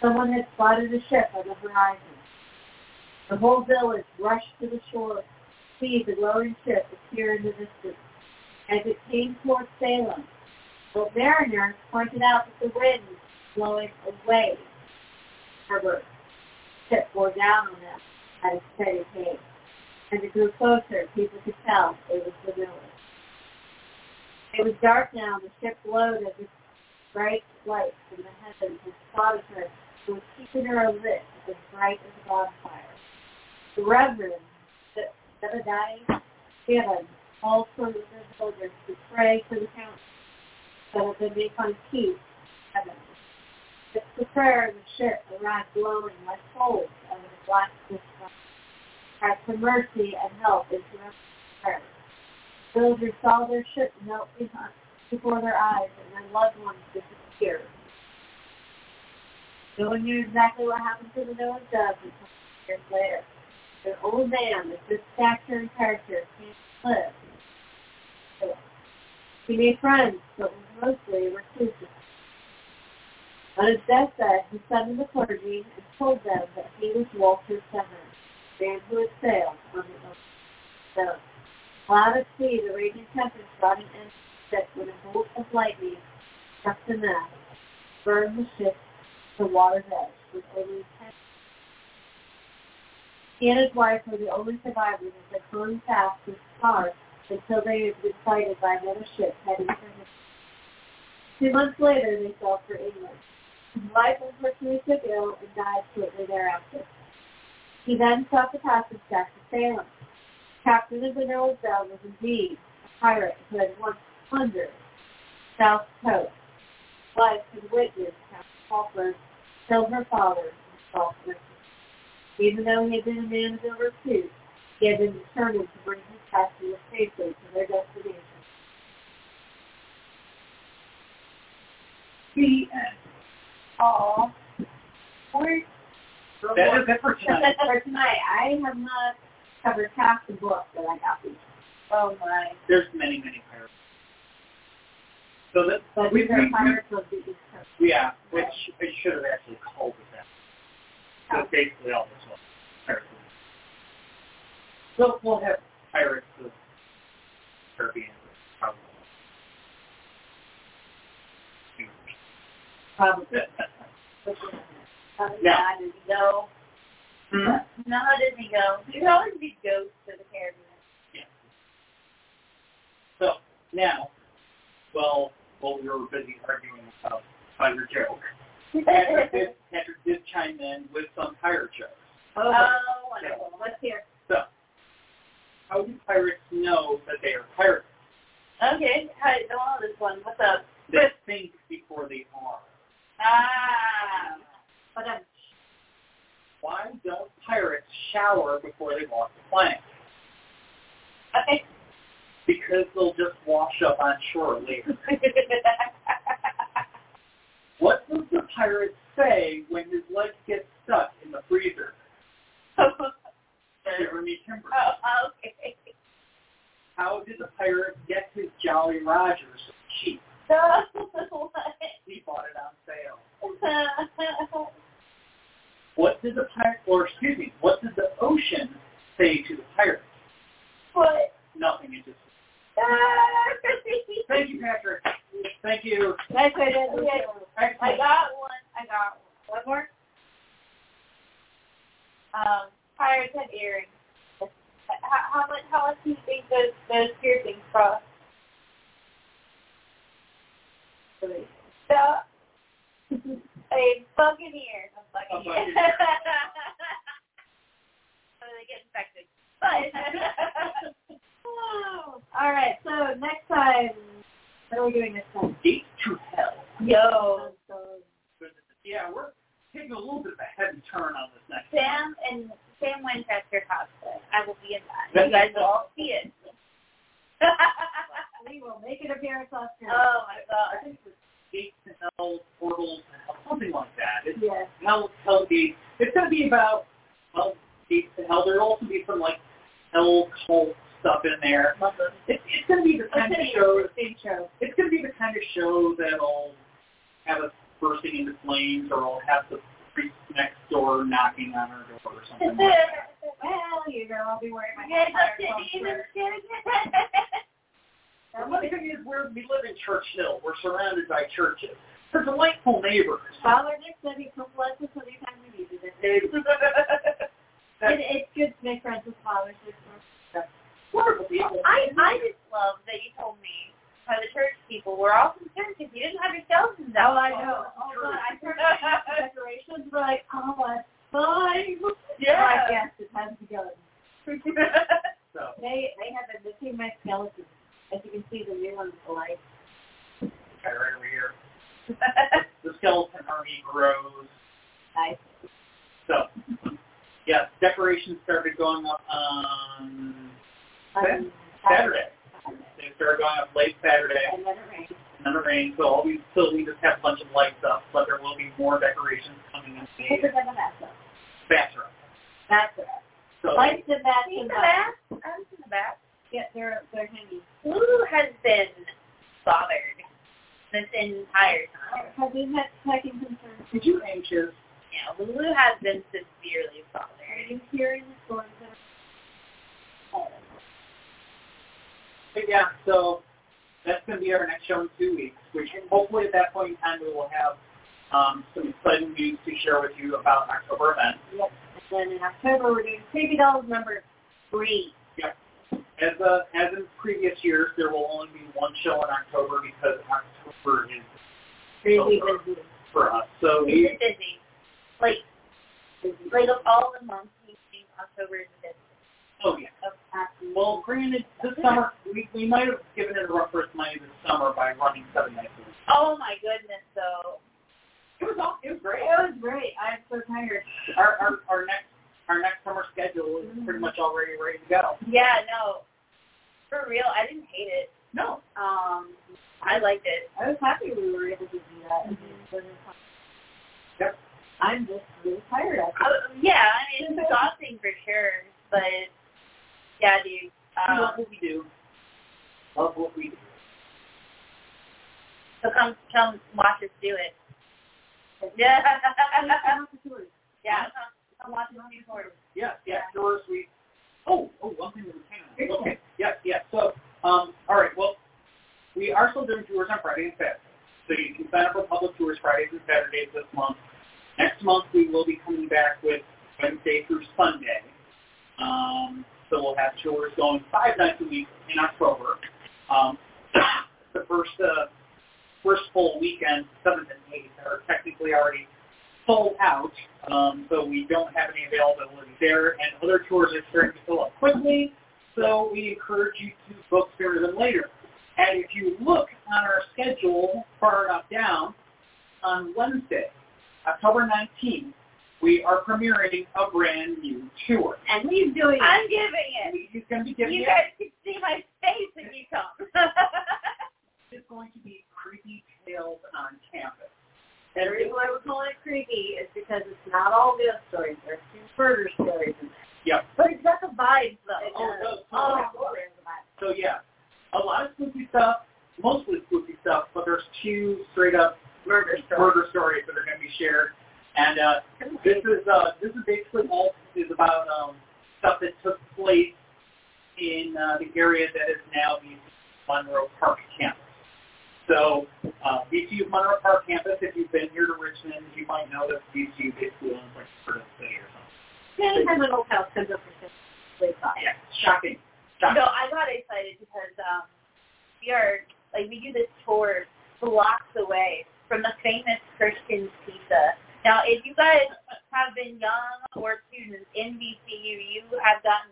Someone had spotted a ship on the horizon. The whole village rushed to the shore to see the glowing ship appear in the distance. As it came towards Salem, the mariners pointed out that the wind was blowing away. Harbor ship bore down on them at a steady pace. As it grew closer, people could tell it was the village. It was dark now. The ship glowed as if bright lights from the heavens had spotted her and was keeping her lit as bright as a bonfire. The Reverend Zebediah Gibbon called for the soldiers to pray for the count so that they may find peace heaven. It's the prayer of the ship arrived glowing like coals out the black sky. Ask for mercy and help is the prayer. Villagers saw their ship melt behind, before their eyes and their loved ones disappear. No one knew exactly what happened to the Noah's dove until years later. An old man with good stature and character came to live. He made friends, but was mostly reclusive. On his deathbed, he summoned the clergy and told them that he was Walter Severn, the man who had sailed on the ocean. Cloud at sea, the raging tempest brought an end ship when a bolt of lightning struck the mast, burned the ship to water's edge with only ten. He and his wife were the only survivors as they clung fast the car until they had been sighted by another ship heading for him. Two months later, they sailed for England. His wife unfortunately took ill and died shortly thereafter. He then sought the passage back to Salem. Captain of the Noah's Bell was indeed a pirate who had once plundered South Coast. Wife had witnessed Captain Falkland killed her father in false. Even though he had been a man of ill repute, he had been determined to bring his passengers safely to their destination. The end. Uh, aw. We're That is it for tonight. for tonight. I have not covered half the book that I got. Oh my. There's many, many pirates. So that But we, we, pirates of the East Coast. yeah, which I should have actually called it that. So basically all this was pirates. So we'll have pirates of the Caribbean. probably. Probably. Um, No. yeah, I didn't go. Hmm? No, I didn't go. You always be ghosts of the Caribbean. Yeah. So now, well, while we were busy arguing about your joke, Patrick did, Patrick did chime in with some pirate jokes. Oh, Oh, wonderful. let's hear. So, how do pirates know that they are pirates? Okay, hi, don't know this one. What's up? They think before they are. Ah. But um, Why don't pirates shower before they walk the plank? Okay. Because they'll just wash up on shore later. What does the pirate say when his legs get stuck in the freezer? Shiver me timbers. oh, okay. How did the pirate get his Jolly Rogers cheap? He bought it on sale. what? Did the pirate, or excuse me, what did the ocean say to the pirate? what? Nothing. It just. Thank you, Patrick. Thank you. way to Okay. I got one. I got one. One more. Um, pirates have earrings. How, how much? How much do you think those those piercings cost? So, A buccaneer. A A buccaneer. buccaneer. so they get infected. But Oh, all right. So next time, what are we doing next time? Gate to Hell. yo, So, Yeah, we're taking a little bit of a heavy turn on this next Sam and Sam Winchester cosplay. I will be in that. You guys will all see it. we will make an appearance on oh my god. Think it's Gate to Hell, Portal to Hell, something like that. It's Yes. Hell, Hell Gate. It's going to be about, well, Gate to Hell. There'll also be some, like, Hell cult stuff in there. Love. It's, it's going to be the kind of show, Same show. it's going to be the kind of show that'll have us bursting into flames or will have the priest next door knocking on our door or something like that. Well, you know, I'll be wearing my Yes, Empire I'm Club sitting in the shirt. The funny thing is, we're, we live in Church Hill. We're surrounded by churches. They're delightful neighbors. Father Nick said he'd come bless us anytime we needed it. It, it's good to make friends with fathers. It's wonderful people. I I just love that you told me how the church people were all concerned because you didn't have your skeletons out. Oh, I know. Oh, God. I heard decorations were like, oh, my fine. Yeah. I guess it has to go. So, They they have been missing my skeletons. As you can see, the new ones are like, okay, right over here. The skeleton army grows. nice. So, yeah, decorations started going up on Um, Saturday. They started going up late Saturday, And then it rained. and then it rained, so all we still we just have a bunch of lights up, but there will be more decorations coming in Put the it the bathroom. bathroom. That's. So, Lights in that See in the back? I was in the back. Yeah, they're they're handy. Lulu has been bothered this entire time. Have you had second concerns? are you anxious? Yeah, Lulu has been severely Are bothered. you hearing the storms? that are- But yeah, so that's going to be our next show in two weeks, which hopefully at that point in time we will have um, some exciting news to share with you about October events. Yep. And then in October we're doing Creepy Dolls number three. As uh, as in previous years, there will only be one show in October because October is Really busy. for us. So It's we, busy. Like, like of all the months, we think October is busiest. oh yeah. Well, granted, this summer we we might have given it a rough first money this summer by running seven nights. Oh my goodness, though. It was all, it was great. it was great. I'm so tired. Our our our next our next summer schedule is pretty much already ready to go. Yeah, no. For real, I didn't hate it. No, Um, I liked it. I was happy we were able to do that. Mm-hmm. It was fun. Yep. I'm just really tired of it. Uh, yeah, I mean, it's exhausting for sure, but yeah, dude. we Um, love what we do. Love what we do. so come, come watch us do it. Yeah. I'm for tours. yeah. Come, watch us do it. Yes, yes, tours we. Oh, oh, one thing that we can. Okay, yes, yes. So, um, all right. Well, we are still doing tours on Friday and Saturday, so you can sign up for public tours Fridays and Saturdays this month. Next month we will be coming back with Wednesday through Sunday. Um, so we'll have tours going five nights a week in October. Um, the first uh, first full weekend, seventh and eighth, are technically already sold out, um, so we don't have any availability there, and other tours are starting to fill up quickly, so we encourage you to book sooner than later. And if you look on our schedule far enough down, on Wednesday, October 19th, we are premiering a brand new tour. And he's doing it. I'm giving it. He's going to be giving You you guys can see my face when you come. it's going to be creepy tales on campus. And the reason why we're calling it creepy is because it's not all ghost stories. There's two murder stories in there. Yep. but it's got the vibes though. It Oh, does. it does. Oh, there's the vibe. So yeah, a lot of spooky stuff, mostly spooky stuff, but there's two straight up Murder stories. murder stories that are going to be shared. And uh, this is uh, this is basically all is about um, stuff that took place in uh, the area that is now the Monroe Park campus. So uh, VCU Monroe Park campus, if you've been here to Richmond, you might know that VCU basically owns like part of or something. An old house comes up for sale. Yeah, shocking. Shocking. No, I got excited because um, we are like we do this tour blocks away from the famous Christian's Pizza. Now, if you guys have been young or students in VCU, you have gotten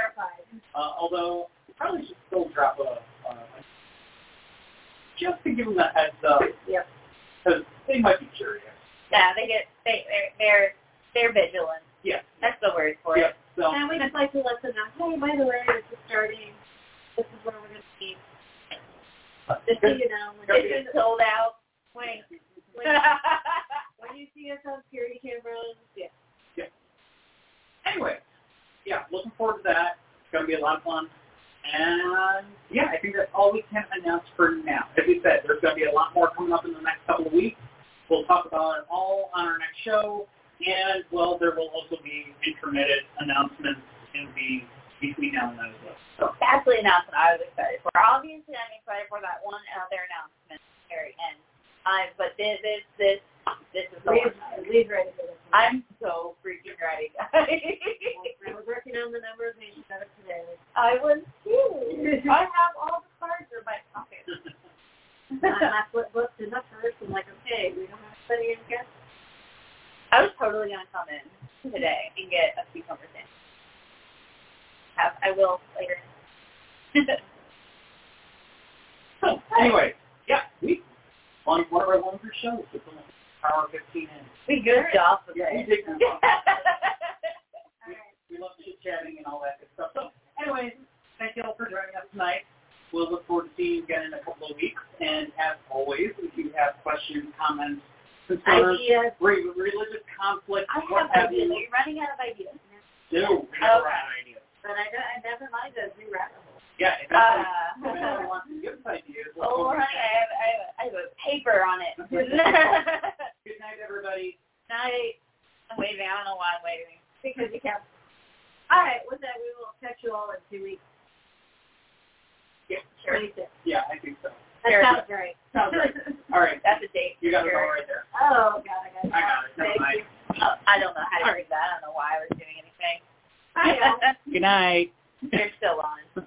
verified. Uh, although we probably should still drop a uh, just to give them a heads up Yep. because they might be curious. yeah, they get they they're they're, they're vigilant. Yeah. That's the word for Yeah. it. So And we just like to let them know, hey, by the way, this is starting. This is where we're going to be. Just so you know, when Good. you, It's sold out. Wait. when, when you see us on security cameras, yeah. yeah. anyway, yeah, looking forward to that. It's going to be a lot of fun. And yeah, I think that's all we can announce for now. As we said, there's going to be a lot more coming up in the next couple of weeks. We'll talk about it all on our next show. And well, there will also be intermittent announcements in the between now and then as well. So That's the announcement I was excited for. Obviously, I'm excited for that one other announcement at the very end. I but this this this this is the Lee's, ready for this. I'm so freaking ready, guys. I was working on the numbers and she got it today. I was too. I have all the cards in my pocket. I flip booked enough first. I'm like, okay, we don't have to study in guess. I was totally gonna come in today and get a cucumber sandwich. Have I will later. So anyway, yeah, we on one of our longer shows with almost an hour fifteen in. we good job Yeah, you did good job. We love chit chatting and all that good stuff. So anyways, thank you all for joining us tonight. We'll look forward to seeing you again in a couple of weeks. And as always, if you have questions, comments, concerns, Ideas. re- religious conflict, I what have have ideas. you, Are running out of ideas? do. We ran out of ideas. But I, don't, I never mind those new rabbit holes. Yeah, if anybody, Uh, if anybody wants to give us ideas, oh, honey, I have, I, have, I have a paper on it. Good night, everybody. Night. I'm waving. I don't know why I'm waving. Because you can't. All right, with that, we will catch you all in two weeks. Yeah, Sure. 26. Yeah, I think so. That Sure. sounds right. Sounds right. All right. That's a date. You got it all right there. Oh, God, I got it. I got it. Never mind. you. Oh, I don't know how to read that. I don't know why I was doing anything. Hi. Good night. They're still on.